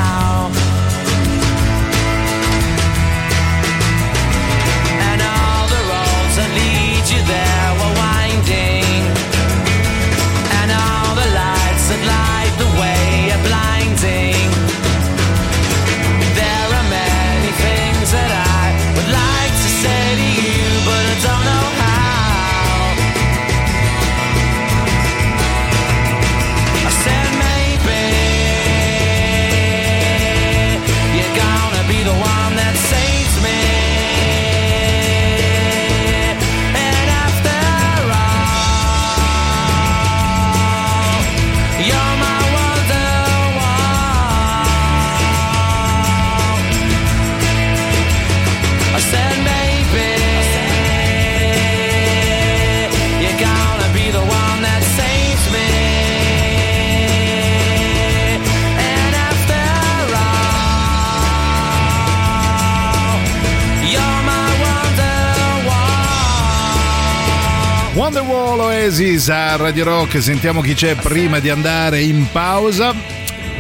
Speaker 3: Oasis a Radio Rock, sentiamo chi c'è prima di andare in pausa.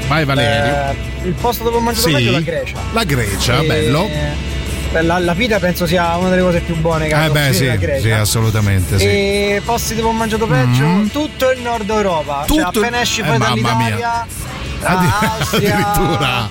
Speaker 3: Vai Valerio.
Speaker 22: Eh, il posto dove ho mangiato
Speaker 3: Sì.
Speaker 22: meglio è la Grecia.
Speaker 3: La Grecia,
Speaker 22: E-
Speaker 3: bello.
Speaker 22: per La, la pita penso sia una delle cose più buone che
Speaker 3: Eh beh sì, sì, assolutamente sì.
Speaker 22: E posti dove ho mangiato peggio?
Speaker 3: Mm.
Speaker 22: Tutto il nord Europa.
Speaker 3: Tutto
Speaker 22: cioè, appena esci
Speaker 3: eh,
Speaker 22: fuori
Speaker 3: mamma
Speaker 22: dall'Italia,
Speaker 3: Addi-
Speaker 22: Austria,
Speaker 3: addirittura.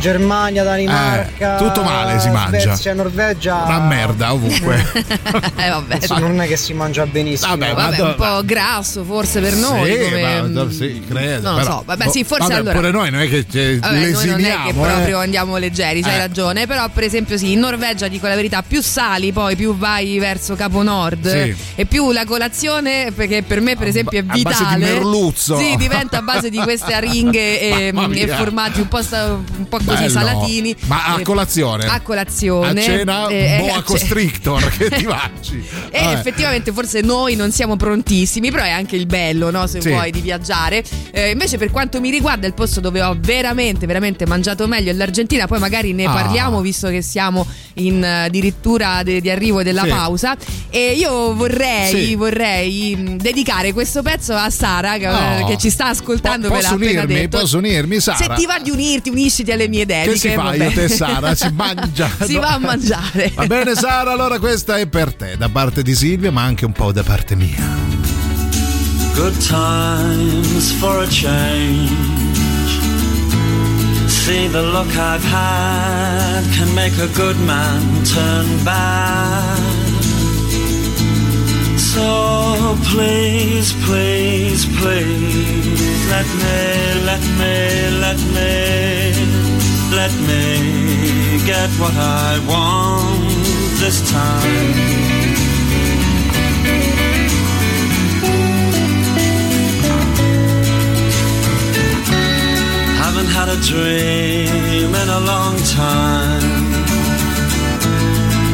Speaker 22: Germania, Danimarca,
Speaker 3: Eh, tutto male si mangia.
Speaker 22: Svezia, Norvegia.
Speaker 3: Una merda ovunque.
Speaker 5: Eh, vabbè.
Speaker 22: Insomma, non è che si mangia benissimo.
Speaker 3: Vabbè,
Speaker 5: Vabbè, un po' grasso forse per noi.
Speaker 3: Sì,
Speaker 5: come-
Speaker 3: ma- sì, credo.
Speaker 5: Non lo so, vabbè, sì, forse
Speaker 3: vabbè,
Speaker 5: allora-
Speaker 3: Pure noi non è che ci
Speaker 5: Vabbè, noi non è che
Speaker 3: eh.
Speaker 5: proprio andiamo leggeri, c'hai
Speaker 3: Eh.
Speaker 5: ragione. Però, per esempio, sì, in Norvegia dico la verità: più sali, poi più vai verso Capo Nord
Speaker 3: Sì.
Speaker 5: e più la colazione, perché per me, per esempio, è
Speaker 3: a base
Speaker 5: vitale.
Speaker 3: di merluzzo.
Speaker 5: Sì, diventa a base di queste aringhe e,
Speaker 3: Mamma
Speaker 5: e
Speaker 3: mia.
Speaker 5: formaggi un po', un po' così
Speaker 3: Bello.
Speaker 5: salatini.
Speaker 3: Ma a
Speaker 5: Eh,
Speaker 3: colazione?
Speaker 5: A colazione.
Speaker 3: A cena,
Speaker 5: Eh,
Speaker 3: boa
Speaker 5: a ce-
Speaker 3: constrictor che ti mangi.
Speaker 5: E
Speaker 3: Vabbè.
Speaker 5: effettivamente forse noi non siamo prontissimi, però è anche il bello, no? Se
Speaker 3: Sì.
Speaker 5: vuoi, di viaggiare. Eh, invece per quanto mi riguarda il posto dove ho veramente, veramente mangiato meglio è l'Argentina, poi magari ne
Speaker 3: Ah.
Speaker 5: parliamo visto che siamo in eh, addirittura de- di arrivo della
Speaker 3: Sì.
Speaker 5: pausa. E io vorrei,
Speaker 3: Sì.
Speaker 5: vorrei mh, dedicare questo pezzo a Sara che,
Speaker 3: Oh.
Speaker 5: che ci sta ascoltando.
Speaker 3: Po- posso unirmi? Posso unirmi, Sara?
Speaker 5: Se ti va di unirti, unisciti alle mie dediche.
Speaker 3: Che si fa io te Sara? Si mangia.
Speaker 5: si va a mangiare.
Speaker 3: Va bene Sara, allora questa è per te, da parte di Silvia, ma anche un po' da parte mia.
Speaker 21: Good times for a change. See the look I've had can make a good man turn bad. So please, please, please, let me, let me, let me, let me get what I want this time. Haven't had a dream in a long time.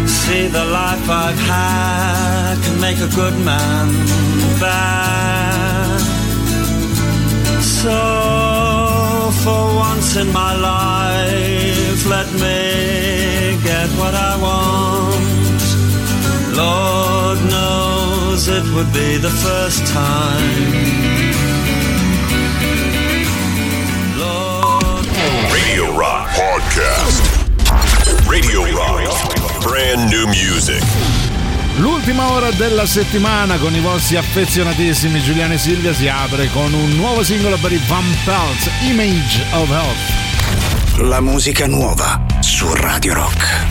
Speaker 21: See, the life I've had can make a good man bad. So, for once in my life, let me get what I want. Lord knows it would be the first time.
Speaker 2: Radio Rock Podcast. Radio Rock. Brand new music.
Speaker 3: L'ultima ora della settimana con i vostri affezionatissimi Giuliano e Silvia si apre con un nuovo singolo per i Van Pelt, Image of Health.
Speaker 13: La musica nuova su Radio Rock.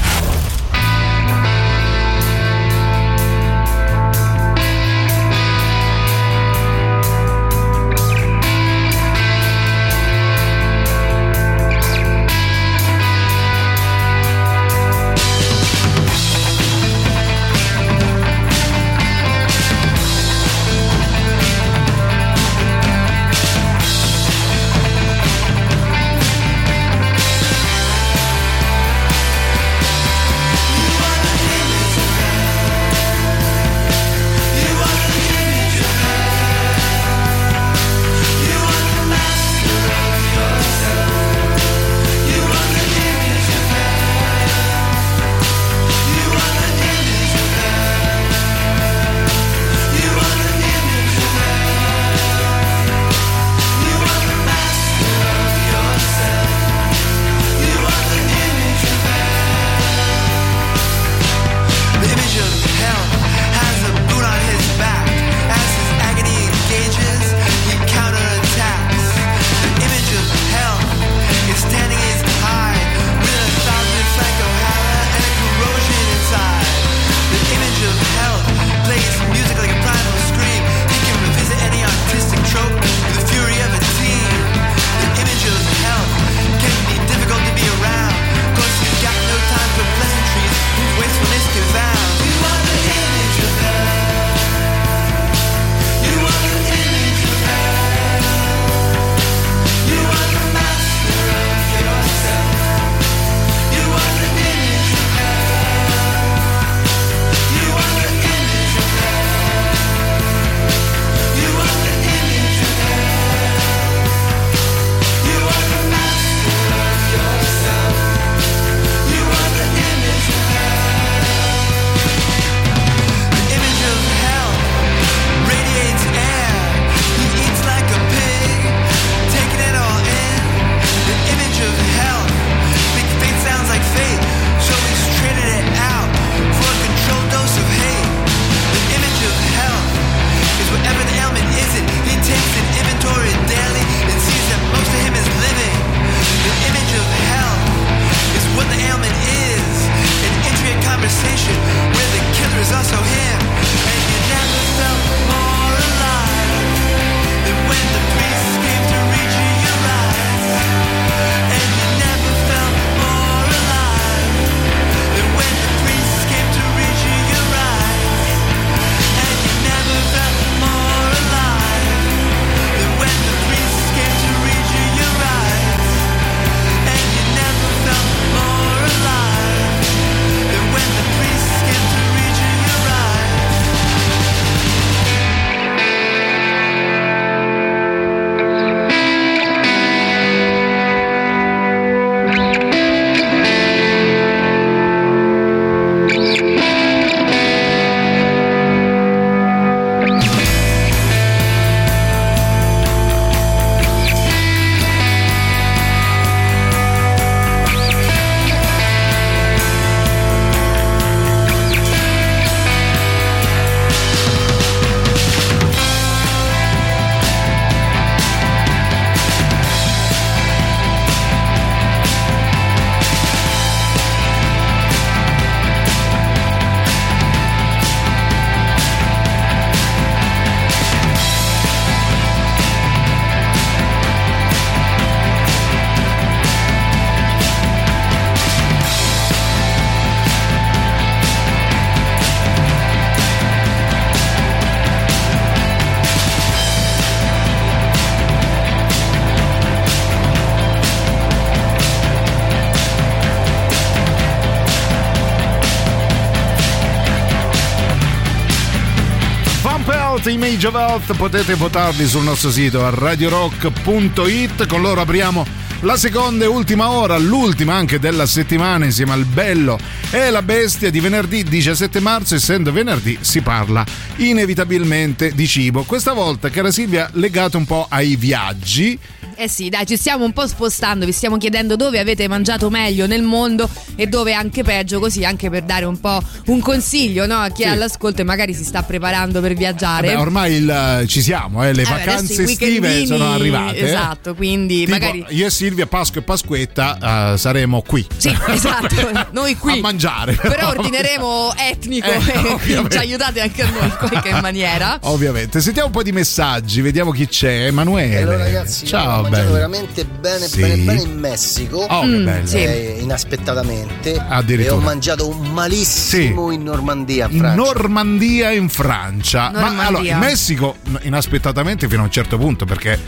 Speaker 3: Health potete votarli sul nostro sito a radiorock.it. Con loro apriamo la seconda e ultima ora, l'ultima anche della settimana insieme al bello e la bestia di venerdì 17 marzo. Essendo venerdì si parla inevitabilmente di cibo. Questa volta, cara Silvia, legato un po' ai viaggi.
Speaker 5: Eh sì, dai, ci stiamo un po' spostando, vi stiamo chiedendo dove avete mangiato meglio nel mondo e dove anche peggio, così anche per dare un po' un consiglio no, a chi è
Speaker 3: Sì.
Speaker 5: all'ascolto e magari si sta preparando per viaggiare.
Speaker 3: Beh, ormai il- ci siamo, eh, le
Speaker 5: Eh, beh, adesso
Speaker 3: vacanze estive sono arrivate. eh.
Speaker 5: Esatto, quindi
Speaker 3: Tipo,
Speaker 5: magari
Speaker 3: io e Silvia, Pasqua e Pasquetta eh, saremo qui.
Speaker 5: Sì, esatto, noi qui.
Speaker 3: A mangiare.
Speaker 5: Però ordineremo etnico
Speaker 3: Eh,
Speaker 5: e ci aiutate anche a noi in qualche maniera.
Speaker 3: Ovviamente. Sentiamo un po' di messaggi, vediamo chi c'è. Emanuele.
Speaker 23: Allora ragazzi,
Speaker 3: Ciao,
Speaker 23: ho mangiato
Speaker 3: bello.
Speaker 23: veramente bene,
Speaker 3: Sì.
Speaker 23: bene, bene in Messico.
Speaker 3: Oh, che Mm, bello. sì.
Speaker 23: Eh, inaspettatamente.
Speaker 3: Addirittura.
Speaker 23: E ho mangiato malissimo in Normandia,
Speaker 3: In
Speaker 23: Francia.
Speaker 3: Normandia in Francia. Ma
Speaker 23: Normandia.
Speaker 3: allora, in Messico, inaspettatamente fino a un certo punto, perché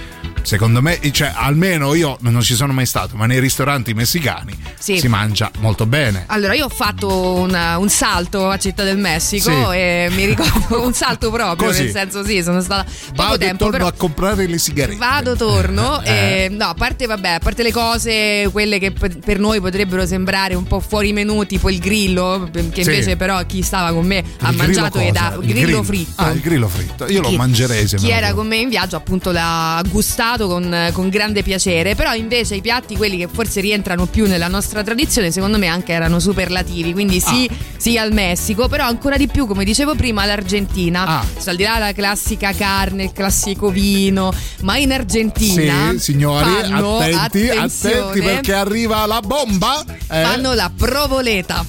Speaker 3: secondo me, cioè, almeno io non ci sono mai stato, ma nei ristoranti messicani
Speaker 5: Sì.
Speaker 3: si mangia molto bene.
Speaker 5: Allora, io ho fatto una- un salto a Città del Messico
Speaker 3: Sì.
Speaker 5: e mi ricordo un salto proprio,
Speaker 3: Così.
Speaker 5: nel senso sì, sono stata poco
Speaker 3: Vado e
Speaker 5: tempo,
Speaker 3: torno
Speaker 5: però
Speaker 3: a comprare le sigarette.
Speaker 5: Vado, torno.
Speaker 3: Eh.
Speaker 5: e, no, a parte, vabbè, a parte le cose, quelle che per noi potrebbero sembrare un po' fuori menù, tipo il grillo, che
Speaker 3: Sì.
Speaker 5: invece però chi stava con me ha
Speaker 3: Il
Speaker 5: mangiato
Speaker 3: grillo
Speaker 5: ed ha
Speaker 3: Il
Speaker 5: grillo, fritto.
Speaker 3: Ah, il grillo fritto. Io lo
Speaker 5: Chi-
Speaker 3: mangerei se
Speaker 5: Chi
Speaker 3: lo
Speaker 5: era con me in viaggio appunto l'ha gustato con, con grande piacere, però invece i piatti, quelli che forse rientrano più nella nostra tradizione, secondo me anche erano superlativi, quindi sì,
Speaker 3: Ah.
Speaker 5: sì al Messico, però ancora di più, come dicevo prima, all'Argentina.
Speaker 3: Ah.
Speaker 5: Al di là della classica carne, il classico vino, ma in Argentina
Speaker 3: Sì, signori,
Speaker 5: fanno,
Speaker 3: attenti, attenti perché arriva la bomba. Eh,
Speaker 5: fanno la provoleta.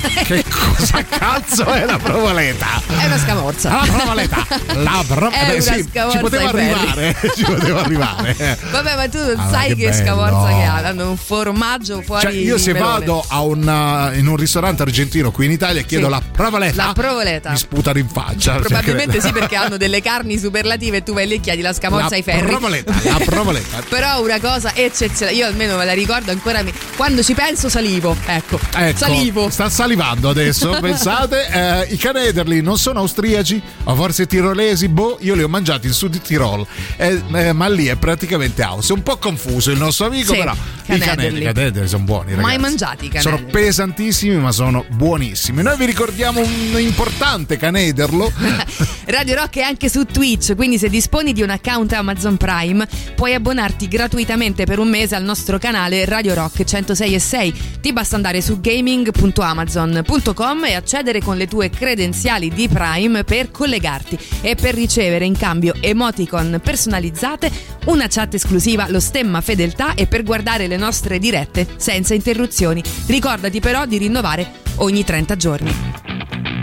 Speaker 3: Che cosa cazzo è la provoleta?
Speaker 5: È una scamorza.
Speaker 3: La provoleta. La pro-
Speaker 5: È
Speaker 3: beh,
Speaker 5: una
Speaker 3: sì, ci poteva arrivare. ci poteva arrivare.
Speaker 5: Vabbè, ma tu non
Speaker 3: ma
Speaker 5: sai
Speaker 3: che
Speaker 5: che, scamorza che ha. Hanno un formaggio fuori.
Speaker 3: Cioè, io se
Speaker 5: melone.
Speaker 3: vado a un, in un ristorante argentino qui in Italia e chiedo
Speaker 5: Sì.
Speaker 3: la provoleta,
Speaker 5: La provoleta.
Speaker 3: mi sputano in faccia.
Speaker 5: Probabilmente
Speaker 3: Cioè,
Speaker 5: sì, perché hanno delle carni superlative e tu vai lì e chiedi la scamorza
Speaker 3: la
Speaker 5: ai ferri.
Speaker 3: provoleta, la provoleta.
Speaker 5: Però una cosa eccezionale, io almeno me la ricordo ancora. mi- Quando ci penso, salivo. Ecco,
Speaker 3: Ecco,
Speaker 5: salivo.
Speaker 3: sta salivando adesso. Pensate, eh, i canederli non sono austriaci o forse tirolesi? Boh, io li ho mangiati in Sud Tirol, Eh, eh, ma lì è praticamente house. È un po' confuso il nostro amico,
Speaker 5: Sì,
Speaker 3: però i
Speaker 5: canederli.
Speaker 3: canederli, i canederli sono buoni.
Speaker 5: Mai
Speaker 3: ragazzi.
Speaker 5: mangiati i
Speaker 3: Sono
Speaker 5: canederli?
Speaker 3: pesantissimi, ma sono buonissimi. Noi vi ricordiamo un importante canederlo.
Speaker 5: Radio Rock è anche su Twitch, quindi se disponi di un account Amazon Prime puoi abbonarti gratuitamente per un mese al nostro canale Radio Rock 106 e 6. Ti basta andare su gaming.amazon.com e accedere con le tue credenziali di Prime per collegarti e per ricevere in cambio emoticon personalizzate, una chat esclusiva, lo stemma fedeltà e per guardare le nostre dirette senza interruzioni. Ricordati però di rinnovare ogni 30 giorni.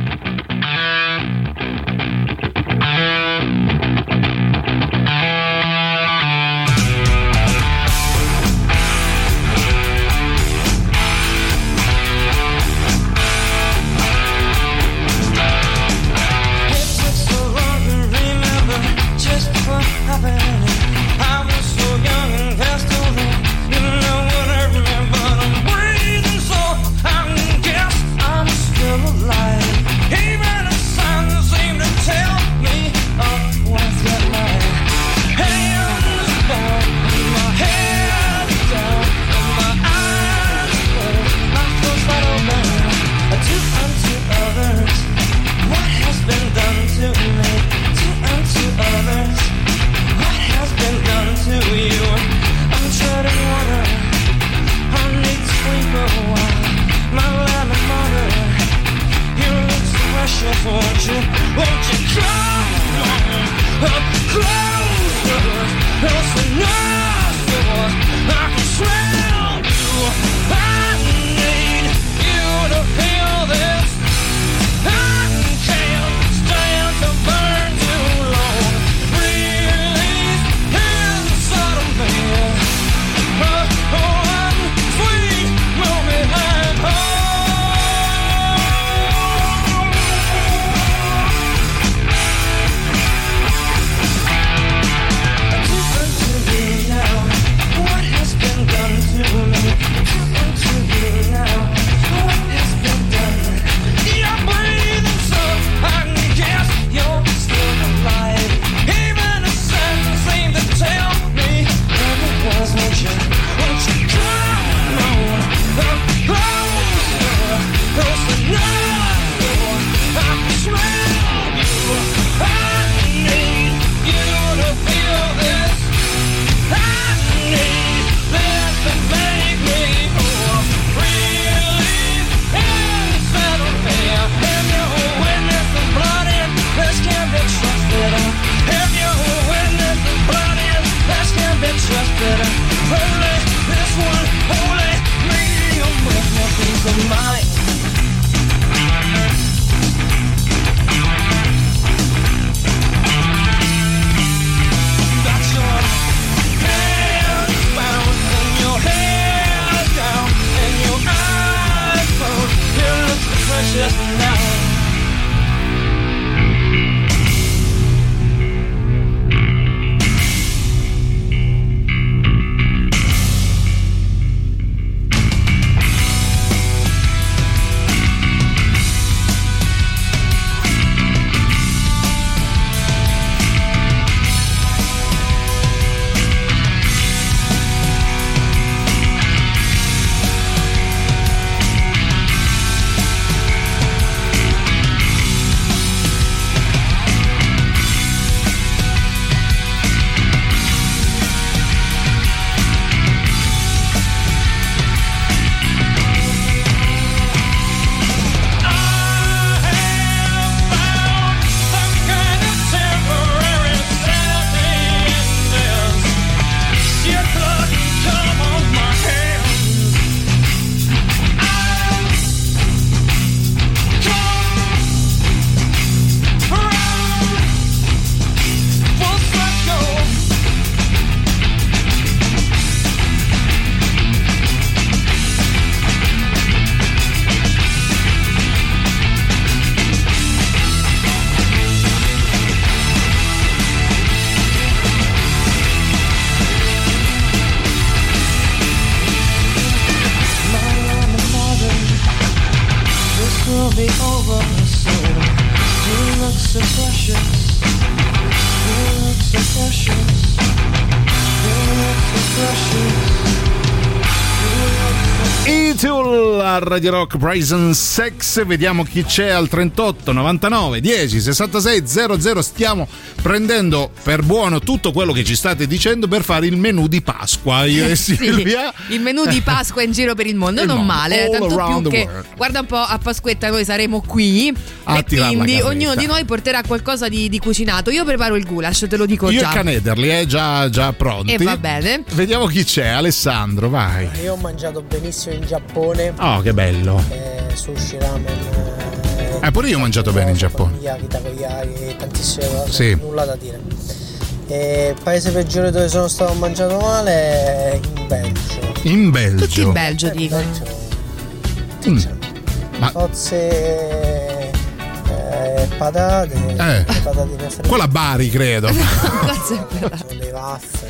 Speaker 3: Itul a Radio Rock Prison Sex, vediamo chi c'è al 38 99 10 66 00. Stiamo prendendo per buono tutto quello che ci state dicendo per fare il menù di Pasqua. Io e
Speaker 5: Sì,
Speaker 3: Silvia.
Speaker 5: il menù di Pasqua in giro per il mondo,
Speaker 3: Il
Speaker 5: non
Speaker 3: mondo,
Speaker 5: male,
Speaker 3: all
Speaker 5: tanto più che guarda un po' a Pasquetta noi saremo qui
Speaker 3: A
Speaker 5: e quindi ognuno di noi porterà qualcosa di, di cucinato. Io preparo il goulash, te lo dico
Speaker 3: Io
Speaker 5: già.
Speaker 3: Canederli, eh, già, già pronti.
Speaker 5: E va bene.
Speaker 3: Vediamo chi c'è, Alessandro, vai.
Speaker 22: Io ho mangiato benissimo in Giappone.
Speaker 3: Oh, che bello.
Speaker 22: eh, sushi, ramen,
Speaker 3: Eh, pure io ho mangiato bene in Giappone.
Speaker 22: yaki, takoyaki, tantissime cose.
Speaker 3: Sì.
Speaker 22: Nulla da dire. E il paese peggiore dove sono stato mangiato male è in Belgio.
Speaker 3: In Belgio.
Speaker 5: Tutti in Belgio dicono.
Speaker 3: Mm. Ma
Speaker 22: Cozze, eh, patate,
Speaker 3: Eh.
Speaker 22: patatine fritte.
Speaker 3: quella Bari, credo.
Speaker 22: Sono le vaffe.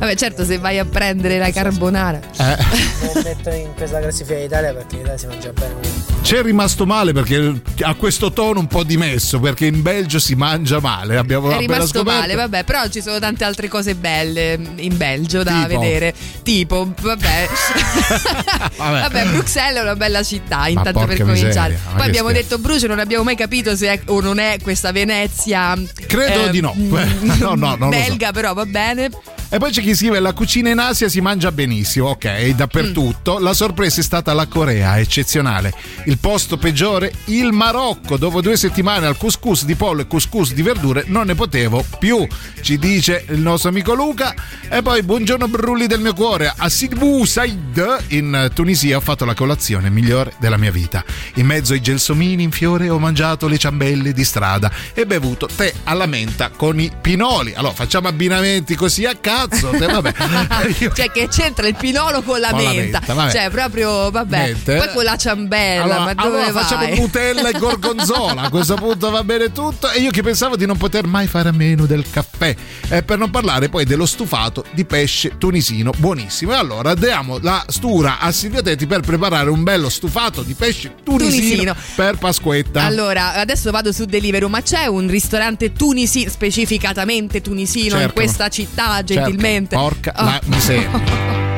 Speaker 5: Vabbè, certo, se vai a prendere la carbonara.
Speaker 3: Eh.
Speaker 22: Non metto in questa classifica d'Italia perché in Italia si mangia bene.
Speaker 3: C'è rimasto male perché ha questo tono un po' dimesso perché in Belgio si mangia male. Abbiamo
Speaker 5: È rimasto male, vabbè, però ci sono tante altre cose belle in Belgio da
Speaker 3: Tipo?
Speaker 5: vedere. Tipo, vabbè.
Speaker 3: Vabbè.
Speaker 5: vabbè, Bruxelles è una bella città, intanto per cominciare.
Speaker 3: miseria,
Speaker 5: Poi abbiamo
Speaker 3: scherzo.
Speaker 5: detto Bruce, non abbiamo mai capito se è o non è questa Venezia.
Speaker 3: Credo
Speaker 5: eh,
Speaker 3: di no. no, no, non lo so.
Speaker 5: belga, però va bene.
Speaker 3: E poi c'è chi scrive: La cucina in Asia si mangia benissimo, ok, dappertutto. La sorpresa è stata la Corea, eccezionale. Il posto peggiore, il Marocco. Dopo due settimane al couscous di pollo e couscous di verdure, non ne potevo più, ci dice il nostro amico Luca. E poi, buongiorno brulli del mio cuore. A Sidbou Said in Tunisia ho fatto la colazione migliore della mia vita. In mezzo ai gelsomini in fiore ho mangiato le ciambelle di strada e bevuto tè alla menta con i pinoli. Allora, facciamo abbinamenti così a cazzo. te, vabbè. Io-
Speaker 5: cioè, che c'entra il pinolo con la
Speaker 3: Con la
Speaker 5: menta?
Speaker 3: menta, vabbè.
Speaker 5: Cioè, proprio, vabbè.
Speaker 3: Niente.
Speaker 5: Poi con la ciambella,
Speaker 3: Allora,
Speaker 5: ma dove
Speaker 3: allora
Speaker 5: vai?
Speaker 3: facciamo Nutella e gorgonzola. A questo punto va bene tutto. E io che pensavo di non poter mai fare a meno del caffè. Eh, per non parlare poi dello stufato di pesce tunisino, buonissimo. E allora diamo la stura a Silvia Tetti per preparare un bello stufato di pesce tunisino,
Speaker 5: Tunisino.
Speaker 3: per Pasquetta.
Speaker 5: Allora, adesso vado su Deliveroo, ma c'è un ristorante tunisino, specificatamente tunisino, in
Speaker 3: Certo.
Speaker 5: questa città,
Speaker 3: Certo.
Speaker 5: Gentilmente?
Speaker 3: Porca
Speaker 5: Oh.
Speaker 3: la miseria.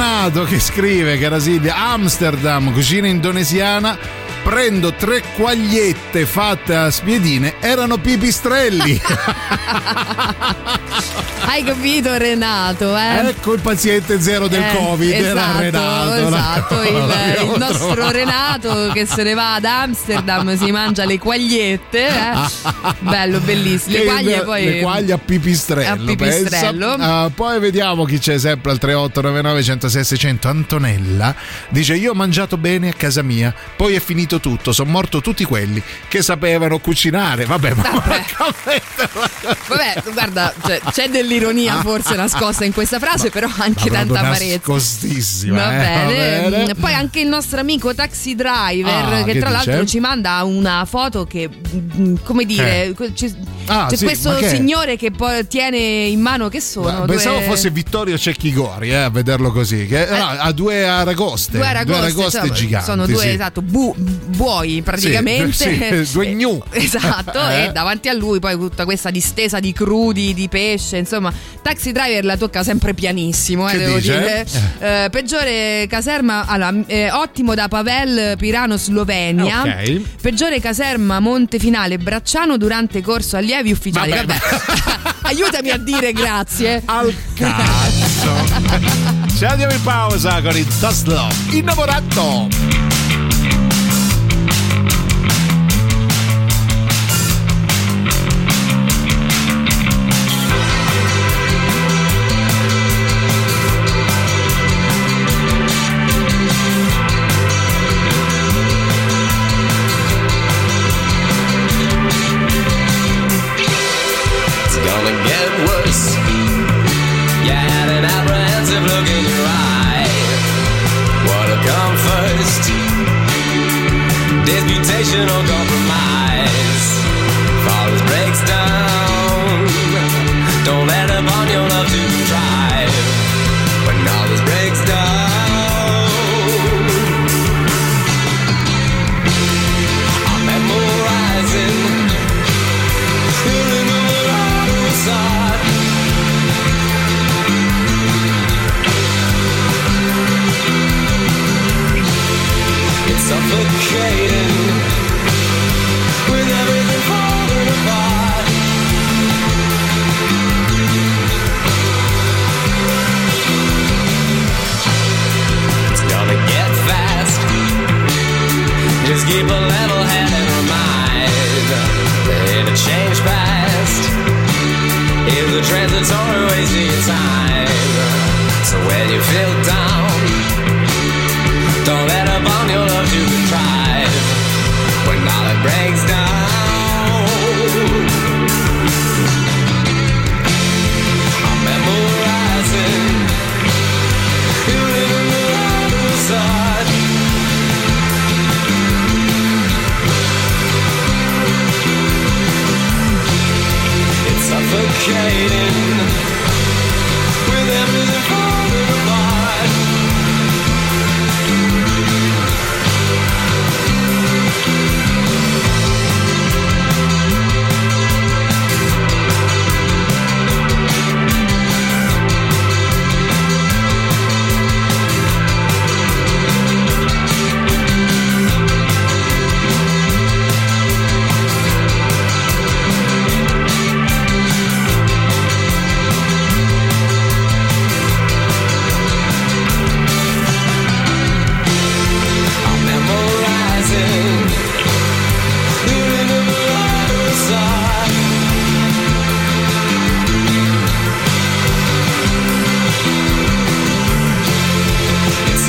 Speaker 21: Renato che scrive, cara Silvia, Amsterdam, cucina indonesiana. Prendo tre quagliette fatte a spiedine, erano pipistrelli.
Speaker 5: Hai capito Renato, eh?
Speaker 21: ecco il paziente zero del
Speaker 5: Eh,
Speaker 21: Covid, era
Speaker 5: esatto,
Speaker 21: Renato.
Speaker 5: Esatto, il, il nostro
Speaker 21: trovato.
Speaker 5: Renato che se ne va ad Amsterdam, si mangia le quagliette. eh. Bello, bellissimo. Le quaglie poi.
Speaker 21: le quaglie a pipistrello,
Speaker 5: A pipistrello.
Speaker 21: Ah, poi vediamo chi c'è sempre al 3899 106 600 Antonella dice io ho mangiato bene a casa mia poi è finito tutto sono morto tutti quelli che sapevano cucinare vabbè ma
Speaker 5: Vabbè, guarda, cioè, c'è dell'ironia forse nascosta in questa frase, però anche
Speaker 21: Ma
Speaker 5: tanta amarezza.
Speaker 21: nascostissima
Speaker 5: Va
Speaker 21: eh,
Speaker 5: bene.
Speaker 21: va bene.
Speaker 5: Poi anche il nostro amico taxi driver,
Speaker 21: Ah,
Speaker 5: che,
Speaker 21: che
Speaker 5: tra
Speaker 21: dice?
Speaker 5: l'altro ci manda una foto che, mm, come dire,
Speaker 21: Eh.
Speaker 5: ci-
Speaker 21: Ah,
Speaker 5: c'è
Speaker 21: sì,
Speaker 5: questo
Speaker 21: che
Speaker 5: signore che poi tiene in mano che sono?
Speaker 21: Pensavo
Speaker 5: Due-
Speaker 21: fosse Vittorio Cecchigori eh, a vederlo così. Che, no, ha due aragoste.
Speaker 5: Due aragoste, insomma,
Speaker 21: giganti.
Speaker 5: sono due
Speaker 21: sì.
Speaker 5: esatto, bu- buoi praticamente.
Speaker 21: Sì, due gnu.
Speaker 5: Esatto,
Speaker 21: Eh.
Speaker 5: e davanti a lui poi tutta questa distesa di crudi, di pesce, insomma, Taxi Driver la tocca sempre pianissimo, eh, devo
Speaker 21: dice?
Speaker 5: dire. Eh, peggiore caserma, allora, eh, ottimo da Pavel, Pirano, Slovenia.
Speaker 21: Ok.
Speaker 5: Peggiore caserma, Montefinale, Bracciano durante corso allievi ufficiali.
Speaker 21: Vabbè,
Speaker 5: Vabbè, aiutami a dire grazie.
Speaker 21: Al cazzo. Ci andiamo in pausa con il Love innamorato.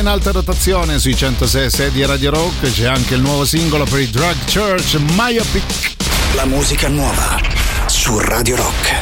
Speaker 24: in
Speaker 3: alta rotazione sui 106 di Radio Rock c'è anche il nuovo singolo per i Drug Church Myopic.
Speaker 13: La musica nuova su Radio Rock.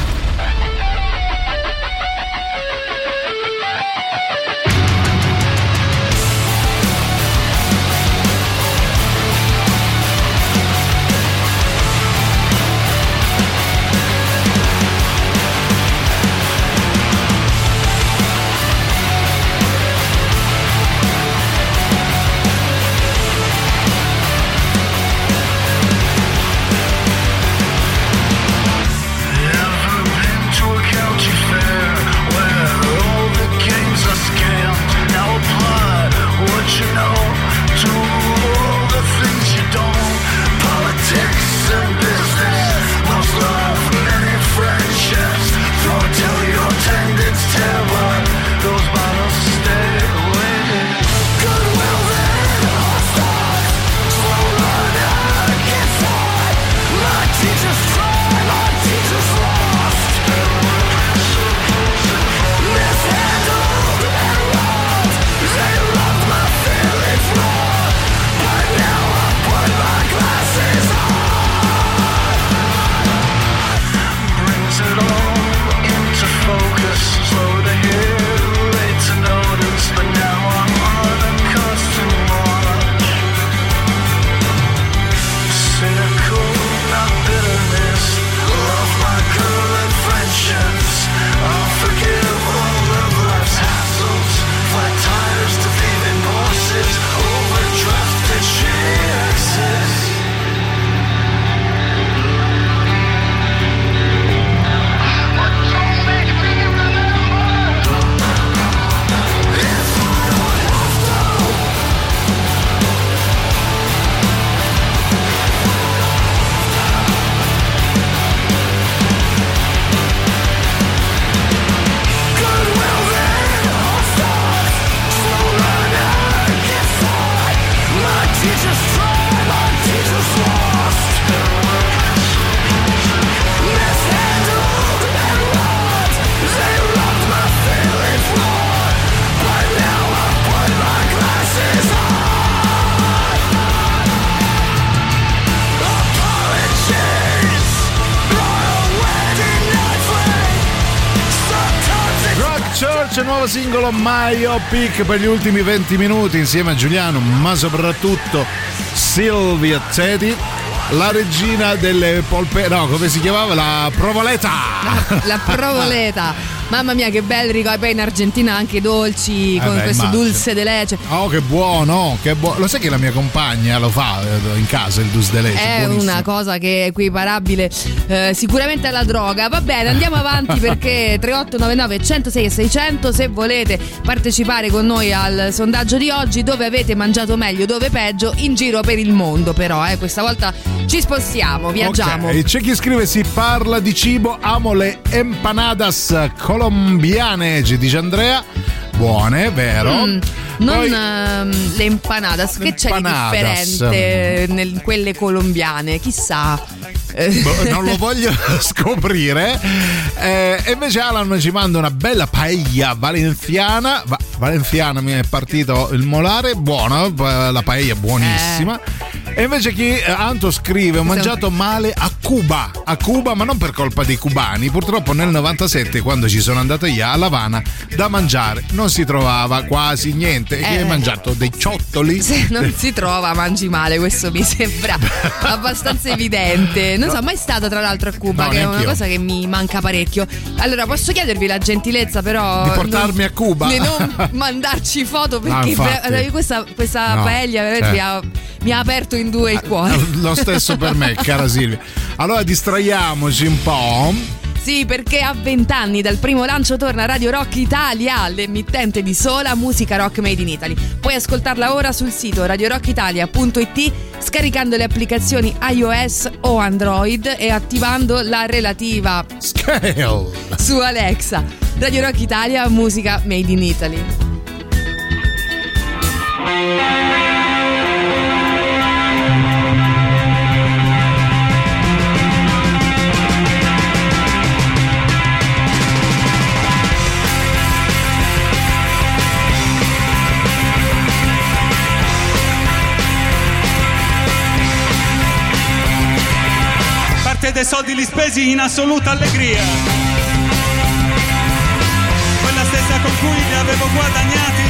Speaker 3: Singolo Myopic per gli ultimi 20 minuti insieme a Giuliano, ma soprattutto Silvia Teti, la regina delle polpe... no, come si chiamava? La provoleta!
Speaker 5: La provoleta. Mamma mia, che bel ricordo. Poi in Argentina anche i dolci con
Speaker 3: Eh beh,
Speaker 5: questo
Speaker 3: immagino.
Speaker 5: dulce de leche.
Speaker 3: Oh, che buono, che buono. Lo sai che la mia compagna lo fa eh, in casa il dulce de leche?
Speaker 5: È
Speaker 3: buonissimo.
Speaker 5: una cosa che è equiparabile eh, sicuramente alla droga. Va bene, andiamo avanti perché 3899 106 e 600 se volete partecipare con noi al sondaggio di oggi dove avete mangiato meglio, dove peggio in giro per il mondo però, eh, questa volta ci spostiamo, viaggiamo.
Speaker 3: Ok, c'è chi scrive si parla di cibo, amo le empanadas colombiane, ci dice Andrea. Buone, vero?
Speaker 5: Mm, non
Speaker 3: Poi-
Speaker 5: ehm, le empanadas, che c'è di differente nel- quelle colombiane? Chissà. Eh,
Speaker 3: Boh, non lo voglio scoprire. Eh, e invece Alan ci manda una bella paella valenziana. Va- valenziana mi è partito il molare, buona, eh, la paella è buonissima. E invece chi eh, Anto scrive: Ho mangiato male a Cuba, a Cuba, ma non per colpa dei cubani. Purtroppo nel 97, quando ci sono andato io a La Habana, da mangiare non si trovava quasi niente. E chi
Speaker 5: Eh.
Speaker 3: hai mangiato dei ciottoli?
Speaker 5: Se non si trova, mangi male, questo mi sembra abbastanza evidente. Non sono mai stata, tra l'altro, a Cuba,
Speaker 3: No,
Speaker 5: che è una cosa che mi manca parecchio. Allora, posso chiedervi la gentilezza, però.
Speaker 3: Di portarmi
Speaker 5: non-
Speaker 3: a Cuba?
Speaker 5: Di non mandarci foto perché ver- questa, questa
Speaker 3: No,
Speaker 5: paella veramente
Speaker 3: eh.
Speaker 5: mi, ha, mi ha aperto in due il cuore.
Speaker 3: Lo stesso per me, cara Silvia. Allora distraiamoci un po'.
Speaker 5: Sì, perché a 20 anni dal primo lancio torna Radio Rock Italia, l'emittente di sola musica rock made in Italy. Puoi ascoltarla ora sul sito radiorockitalia.it scaricando le applicazioni iOS o Android e attivando la relativa
Speaker 3: Scale
Speaker 5: su Alexa. Radio Rock Italia, musica made in Italy.
Speaker 25: Soldi li spesi in assoluta allegria. Quella stessa con cui li avevo guadagnati.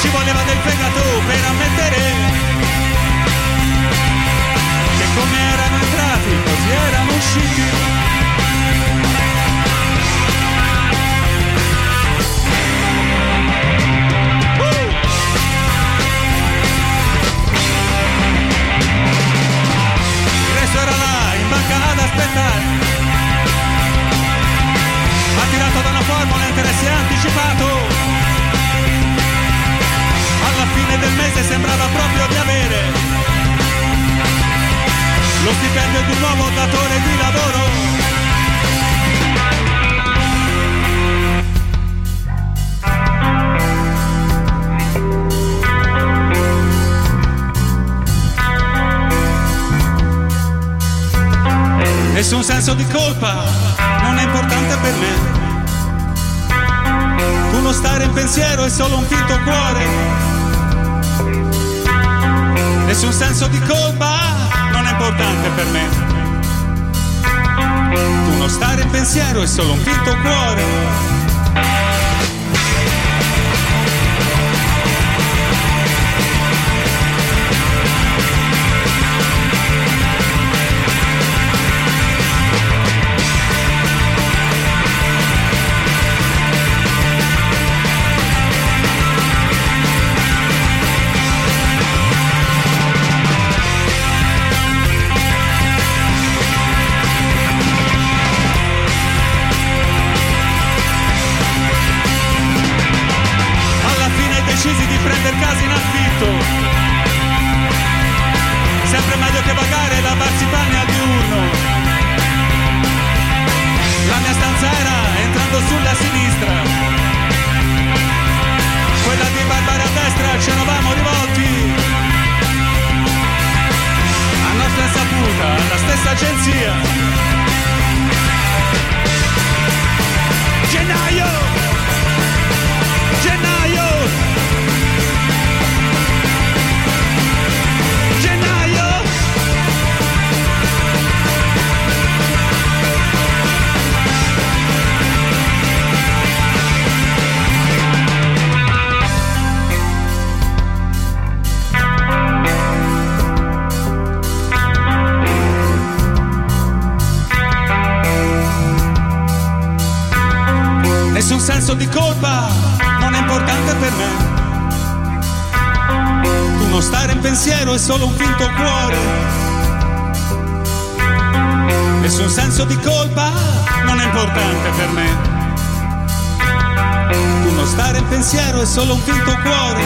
Speaker 25: Ci voleva del fegato per ammettere che come erano entrati così erano usciti. Banca ad aspettare. Attirato da una formula interesse anticipato. Alla fine del mese sembrava proprio di avere lo stipendio di un nuovo datore di lavoro. Nessun senso di colpa non è importante per me. Tu non stare in pensiero è solo un finto cuore. Nessun senso di colpa non è importante per me. Tu non stare in pensiero è solo un finto cuore. Nessun senso di colpa non è importante per me. Tu non stare in pensiero è solo un finto cuore. Nessun senso di colpa non è importante per me. Tu non stare in pensiero è solo un finto cuore.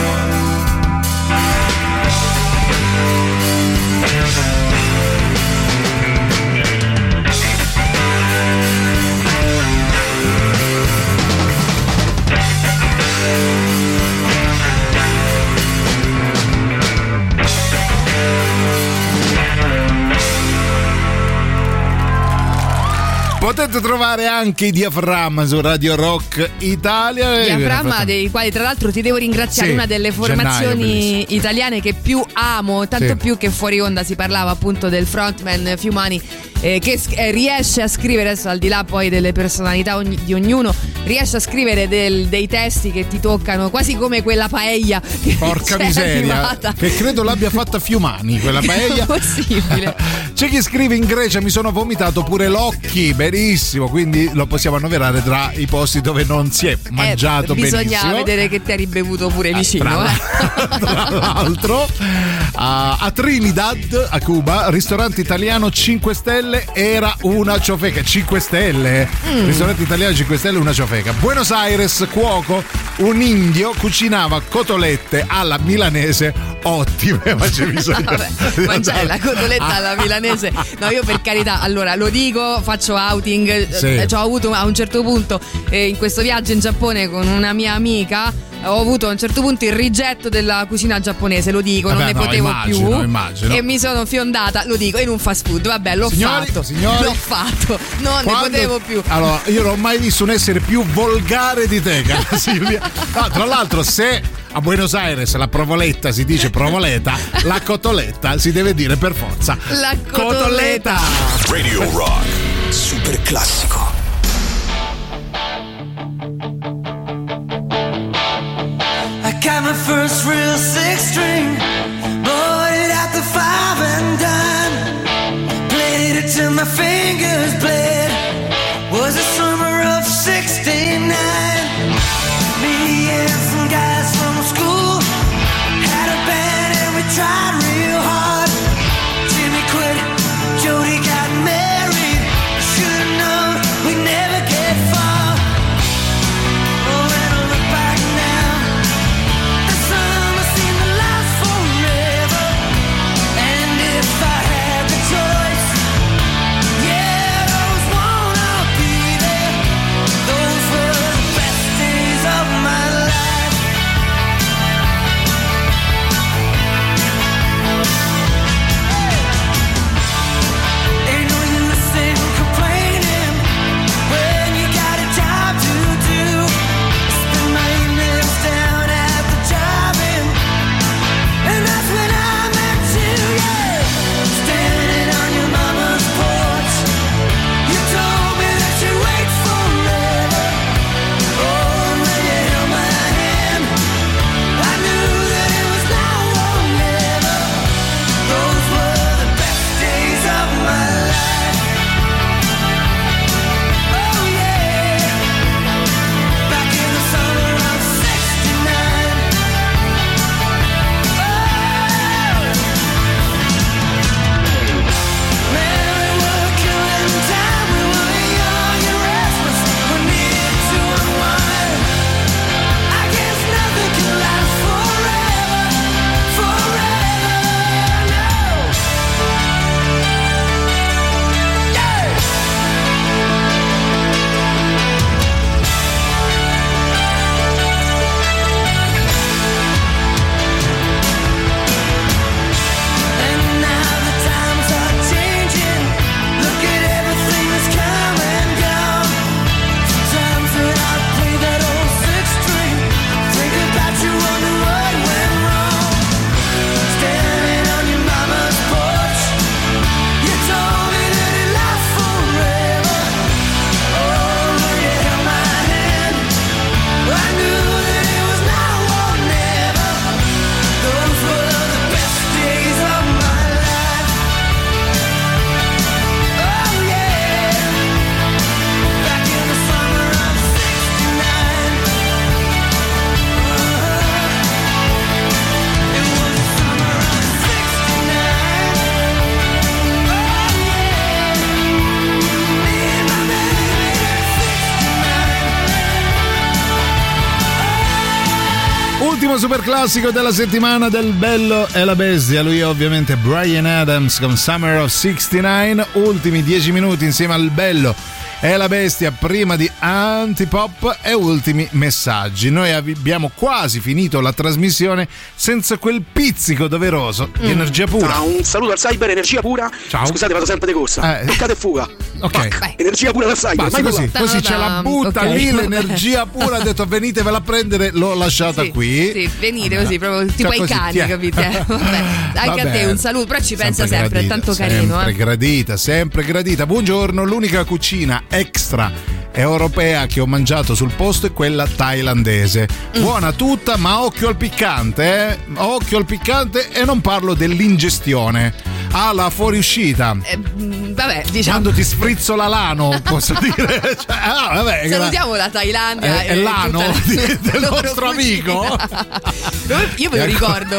Speaker 3: Potete trovare anche i diaframma su Radio Rock Italia.
Speaker 5: Diaframma dei quali tra l'altro ti devo ringraziare
Speaker 3: Sì,
Speaker 5: una delle
Speaker 3: gennaio,
Speaker 5: formazioni
Speaker 3: bellissimo.
Speaker 5: italiane che più amo, tanto
Speaker 3: Sì.
Speaker 5: più che fuori onda si parlava appunto del frontman Fiumani eh, che eh, riesce a scrivere, adesso al di là poi delle personalità ogni- di ognuno, riesce a scrivere del- dei testi che ti toccano quasi come quella paella che
Speaker 3: Porca miseria,
Speaker 5: arrivata.
Speaker 3: che credo l'abbia fatta Fiumani quella paella.
Speaker 5: Possibile.
Speaker 3: C'è chi scrive in Grecia mi sono vomitato pure l'occhi, benissimo, quindi lo possiamo annoverare tra i posti dove non si è mangiato
Speaker 5: Eh, bisogna
Speaker 3: benissimo.
Speaker 5: vedere che ti hai ribevuto pure vicino.
Speaker 3: tra-
Speaker 5: eh.
Speaker 3: Tra l'altro, a, a Trinidad, a Cuba, ristorante italiano 5 stelle era una ciofeca. 5 stelle?
Speaker 5: Mm.
Speaker 3: Ristorante italiano 5 stelle, una ciofeca. Buenos Aires, cuoco, un indio cucinava cotolette alla milanese ottime, ma c'è bisogno
Speaker 5: mangiare la cotoletta alla milanese. No, io per carità, allora lo dico, faccio outing.
Speaker 3: Sì.
Speaker 5: Eh, Ho avuto a un certo punto eh, in questo viaggio in Giappone con una mia amica. Ho avuto a un certo punto il rigetto della cucina giapponese, lo dico, non
Speaker 3: Vabbè,
Speaker 5: ne
Speaker 3: no,
Speaker 5: potevo
Speaker 3: immagino,
Speaker 5: più.
Speaker 3: immagino.
Speaker 5: E mi sono fiondata, lo dico, in un fast food. Vabbè, l'ho
Speaker 3: Signori,
Speaker 5: fatto.
Speaker 3: signori.
Speaker 5: l'ho fatto. Non
Speaker 3: Quando-
Speaker 5: ne potevo più.
Speaker 3: Allora, io non ho mai visto un essere più volgare di te, cara Silvia. No, tra l'altro, se a Buenos Aires la provoletta si dice provoleta, la cotoletta si deve dire per forza
Speaker 5: La cotoletta.
Speaker 2: Radio Rock.
Speaker 26: Super classico.
Speaker 13: First real six string, bought it at the five and dime. Played it till my fingers
Speaker 3: classico della settimana del Bello e la Bestia. Lui è ovviamente Brian Adams con Summer of 69. Ultimi 10 minuti insieme al Bello e la Bestia prima di Antipop e ultimi messaggi. Noi abbiamo quasi finito la trasmissione senza quel pizzico doveroso di
Speaker 5: Mm.
Speaker 3: energia pura.
Speaker 27: Ciao, un saluto al cyber, energia pura.
Speaker 3: Ciao.
Speaker 27: Scusate, vado sempre di corsa.
Speaker 3: Eh.
Speaker 27: Toccate e fuga.
Speaker 3: Ok.
Speaker 27: Pac. Energia pura cyber.
Speaker 3: Basta
Speaker 27: mai
Speaker 3: così, così ce la butta
Speaker 5: Ok.
Speaker 3: lì l'energia pura. Ha detto venitevela a prendere, l'ho lasciata
Speaker 5: Sì,
Speaker 3: qui.
Speaker 5: Sì, venite così, proprio tipo
Speaker 3: Cioè,
Speaker 5: ai cani,
Speaker 3: tiè.
Speaker 5: capite? Vabbè, anche a
Speaker 3: Vabbè.
Speaker 5: te un saluto, però ci pensa sempre, è
Speaker 3: gradita,
Speaker 5: tanto carino.
Speaker 3: Sempre
Speaker 5: Eh.
Speaker 3: gradita, sempre gradita. Buongiorno, l'unica cucina extra europea che ho mangiato sul posto è quella thailandese.
Speaker 5: Mm.
Speaker 3: Buona tutta, ma occhio al piccante, eh? Occhio al piccante e non parlo dell'ingestione.
Speaker 12: Ah, la fuoriuscita.
Speaker 5: Eh, mh, vabbè, diciamo.
Speaker 12: Quando ti sfrizzola l'ano, posso dire. Cioè, ah, vabbè,
Speaker 5: Salutiamo la Thailandia.
Speaker 12: È-
Speaker 5: e
Speaker 12: è l'ano
Speaker 5: la-
Speaker 12: di- del nostro amico?
Speaker 5: Io me lo
Speaker 12: Ecco.
Speaker 5: ricordo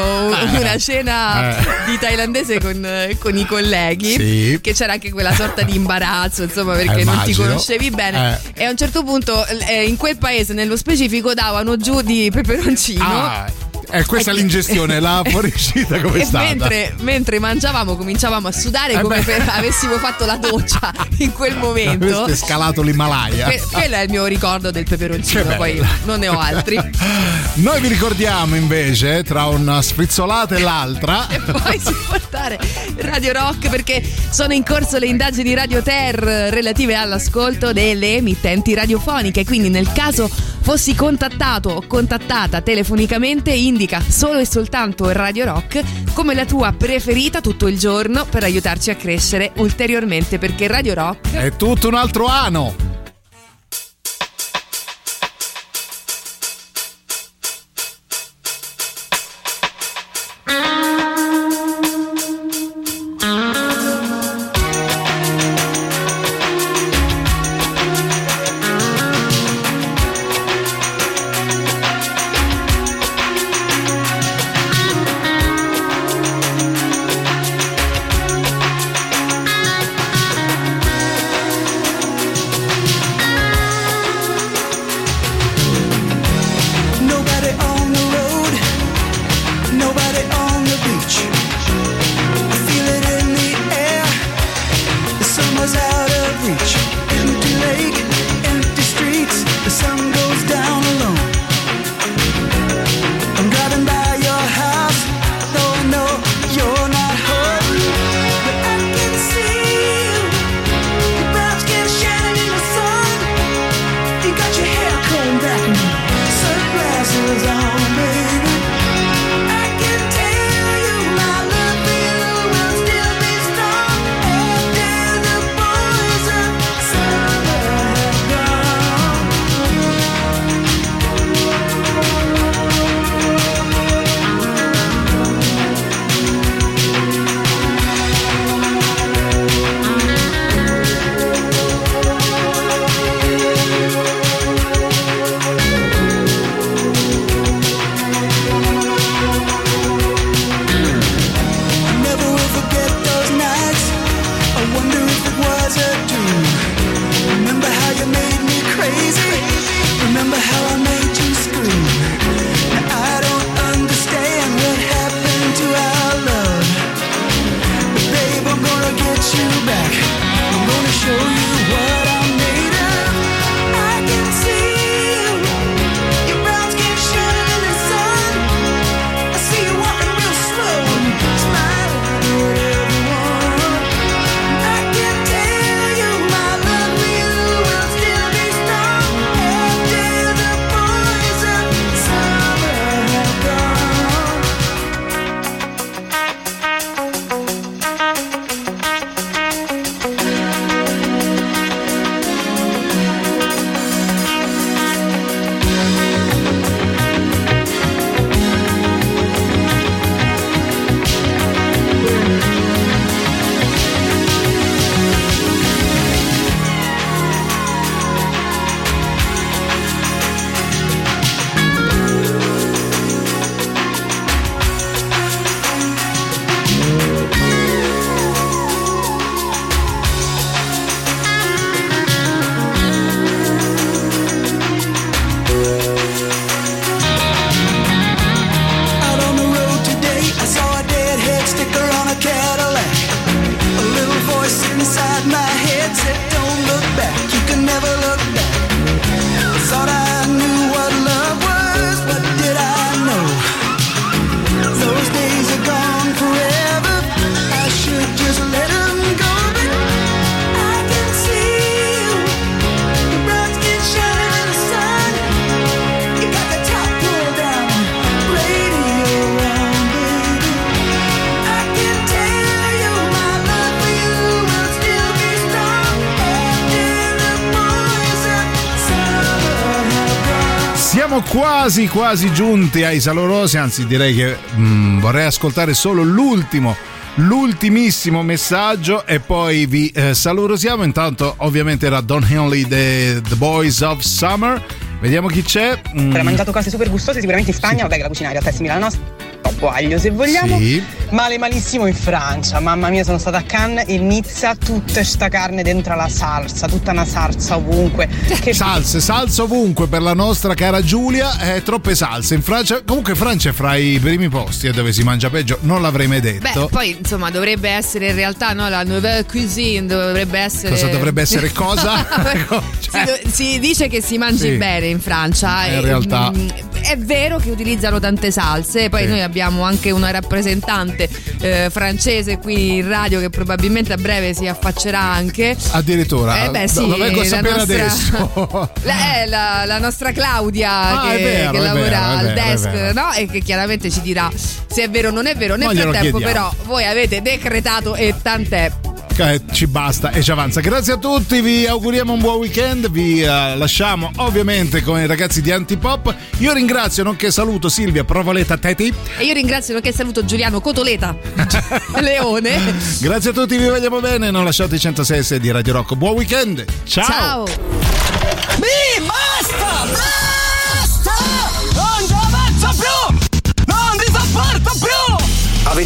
Speaker 5: una cena
Speaker 12: Eh.
Speaker 5: di thailandese con, con i colleghi.
Speaker 12: Sì.
Speaker 5: Che c'era anche quella sorta di imbarazzo, insomma, perché
Speaker 12: Eh,
Speaker 5: non ti conoscevi bene. E a un certo punto, eh, in quel paese, nello specifico, davano giù di peperoncino.
Speaker 12: Ah, eh, questa è l'ingestione, la fuoriuscita come è stata?
Speaker 5: mentre, mentre mangiavamo cominciavamo a sudare
Speaker 12: Eh
Speaker 5: come se avessimo fatto la doccia in quel momento.
Speaker 12: È scalato l'Himalaya.
Speaker 5: Que- quello è il mio ricordo del peperoncino, poi non ne ho altri.
Speaker 12: Noi vi ricordiamo invece, tra una sfrizzolata e l'altra,
Speaker 5: E poi si portare Radio Rock perché sono in corso le indagini Radio Ter relative all'ascolto delle emittenti radiofoniche. Quindi, nel caso fossi contattato o contattata telefonicamente, indica solo e soltanto Radio Rock come la tua preferita tutto il giorno per aiutarci a crescere ulteriormente. Perché Radio Rock
Speaker 12: è tutto un altro ano. Quasi quasi giunti ai Salorosi, anzi direi che mm, vorrei ascoltare solo l'ultimo
Speaker 3: l'ultimissimo messaggio e poi vi eh, salutiamo. Intanto, ovviamente, era Don Henley The, The Boys of Summer. Vediamo chi c'è. Mm.
Speaker 28: Ho mangiato cose super gustose sicuramente in Spagna, vabbè che la cucina in realtà è simile alla nostra. Troppo aglio se vogliamo.
Speaker 3: Sì.
Speaker 28: Male malissimo in Francia. Mamma mia, sono stata a Cannes e Nizza tutta sta carne dentro la salsa, tutta una salsa ovunque. Che
Speaker 3: Salse, salsa ovunque per la nostra cara Giulia, eh, troppe salse in Francia. Comunque Francia è fra i primi posti eh, dove si mangia peggio, non l'avrei mai
Speaker 5: Beh,
Speaker 3: detto.
Speaker 5: poi insomma dovrebbe essere in realtà no, la nouvelle cuisine, dovrebbe essere...
Speaker 3: Cosa dovrebbe essere cosa?
Speaker 5: si, do- si dice che si mangi
Speaker 3: Sì.
Speaker 5: bene in Francia.
Speaker 3: In
Speaker 5: e,
Speaker 3: realtà-
Speaker 5: mm, è vero che utilizzano tante salse, poi
Speaker 3: Sì.
Speaker 5: noi abbiamo anche una rappresentante eh, francese qui in radio che probabilmente a breve si affaccerà anche.
Speaker 3: Addirittura,
Speaker 5: Eh beh, sì,
Speaker 3: lo vengo a sapere
Speaker 5: nostra-
Speaker 3: adesso.
Speaker 5: La, è la, la nostra Claudia
Speaker 3: Ah,
Speaker 5: che,
Speaker 3: vero,
Speaker 5: che lavora
Speaker 3: vero,
Speaker 5: al desk no? e che chiaramente ci dirà se è vero o non è vero. Nel frattempo però voi avete decretato e tant'è.
Speaker 3: Eh, ci basta e ci avanza. Grazie a tutti, vi auguriamo un buon weekend. Vi eh, lasciamo ovviamente con i ragazzi di Antipop. Io ringrazio, nonché saluto Silvia Provoleta Teti.
Speaker 5: E io ringrazio nonché saluto Giuliano Cotoleta Leone.
Speaker 3: Grazie a tutti, vi vogliamo bene. Non lasciate i 106 di Radio Rock. Buon weekend. Ciao.
Speaker 5: Ciao.
Speaker 29: Mi basta! Basta!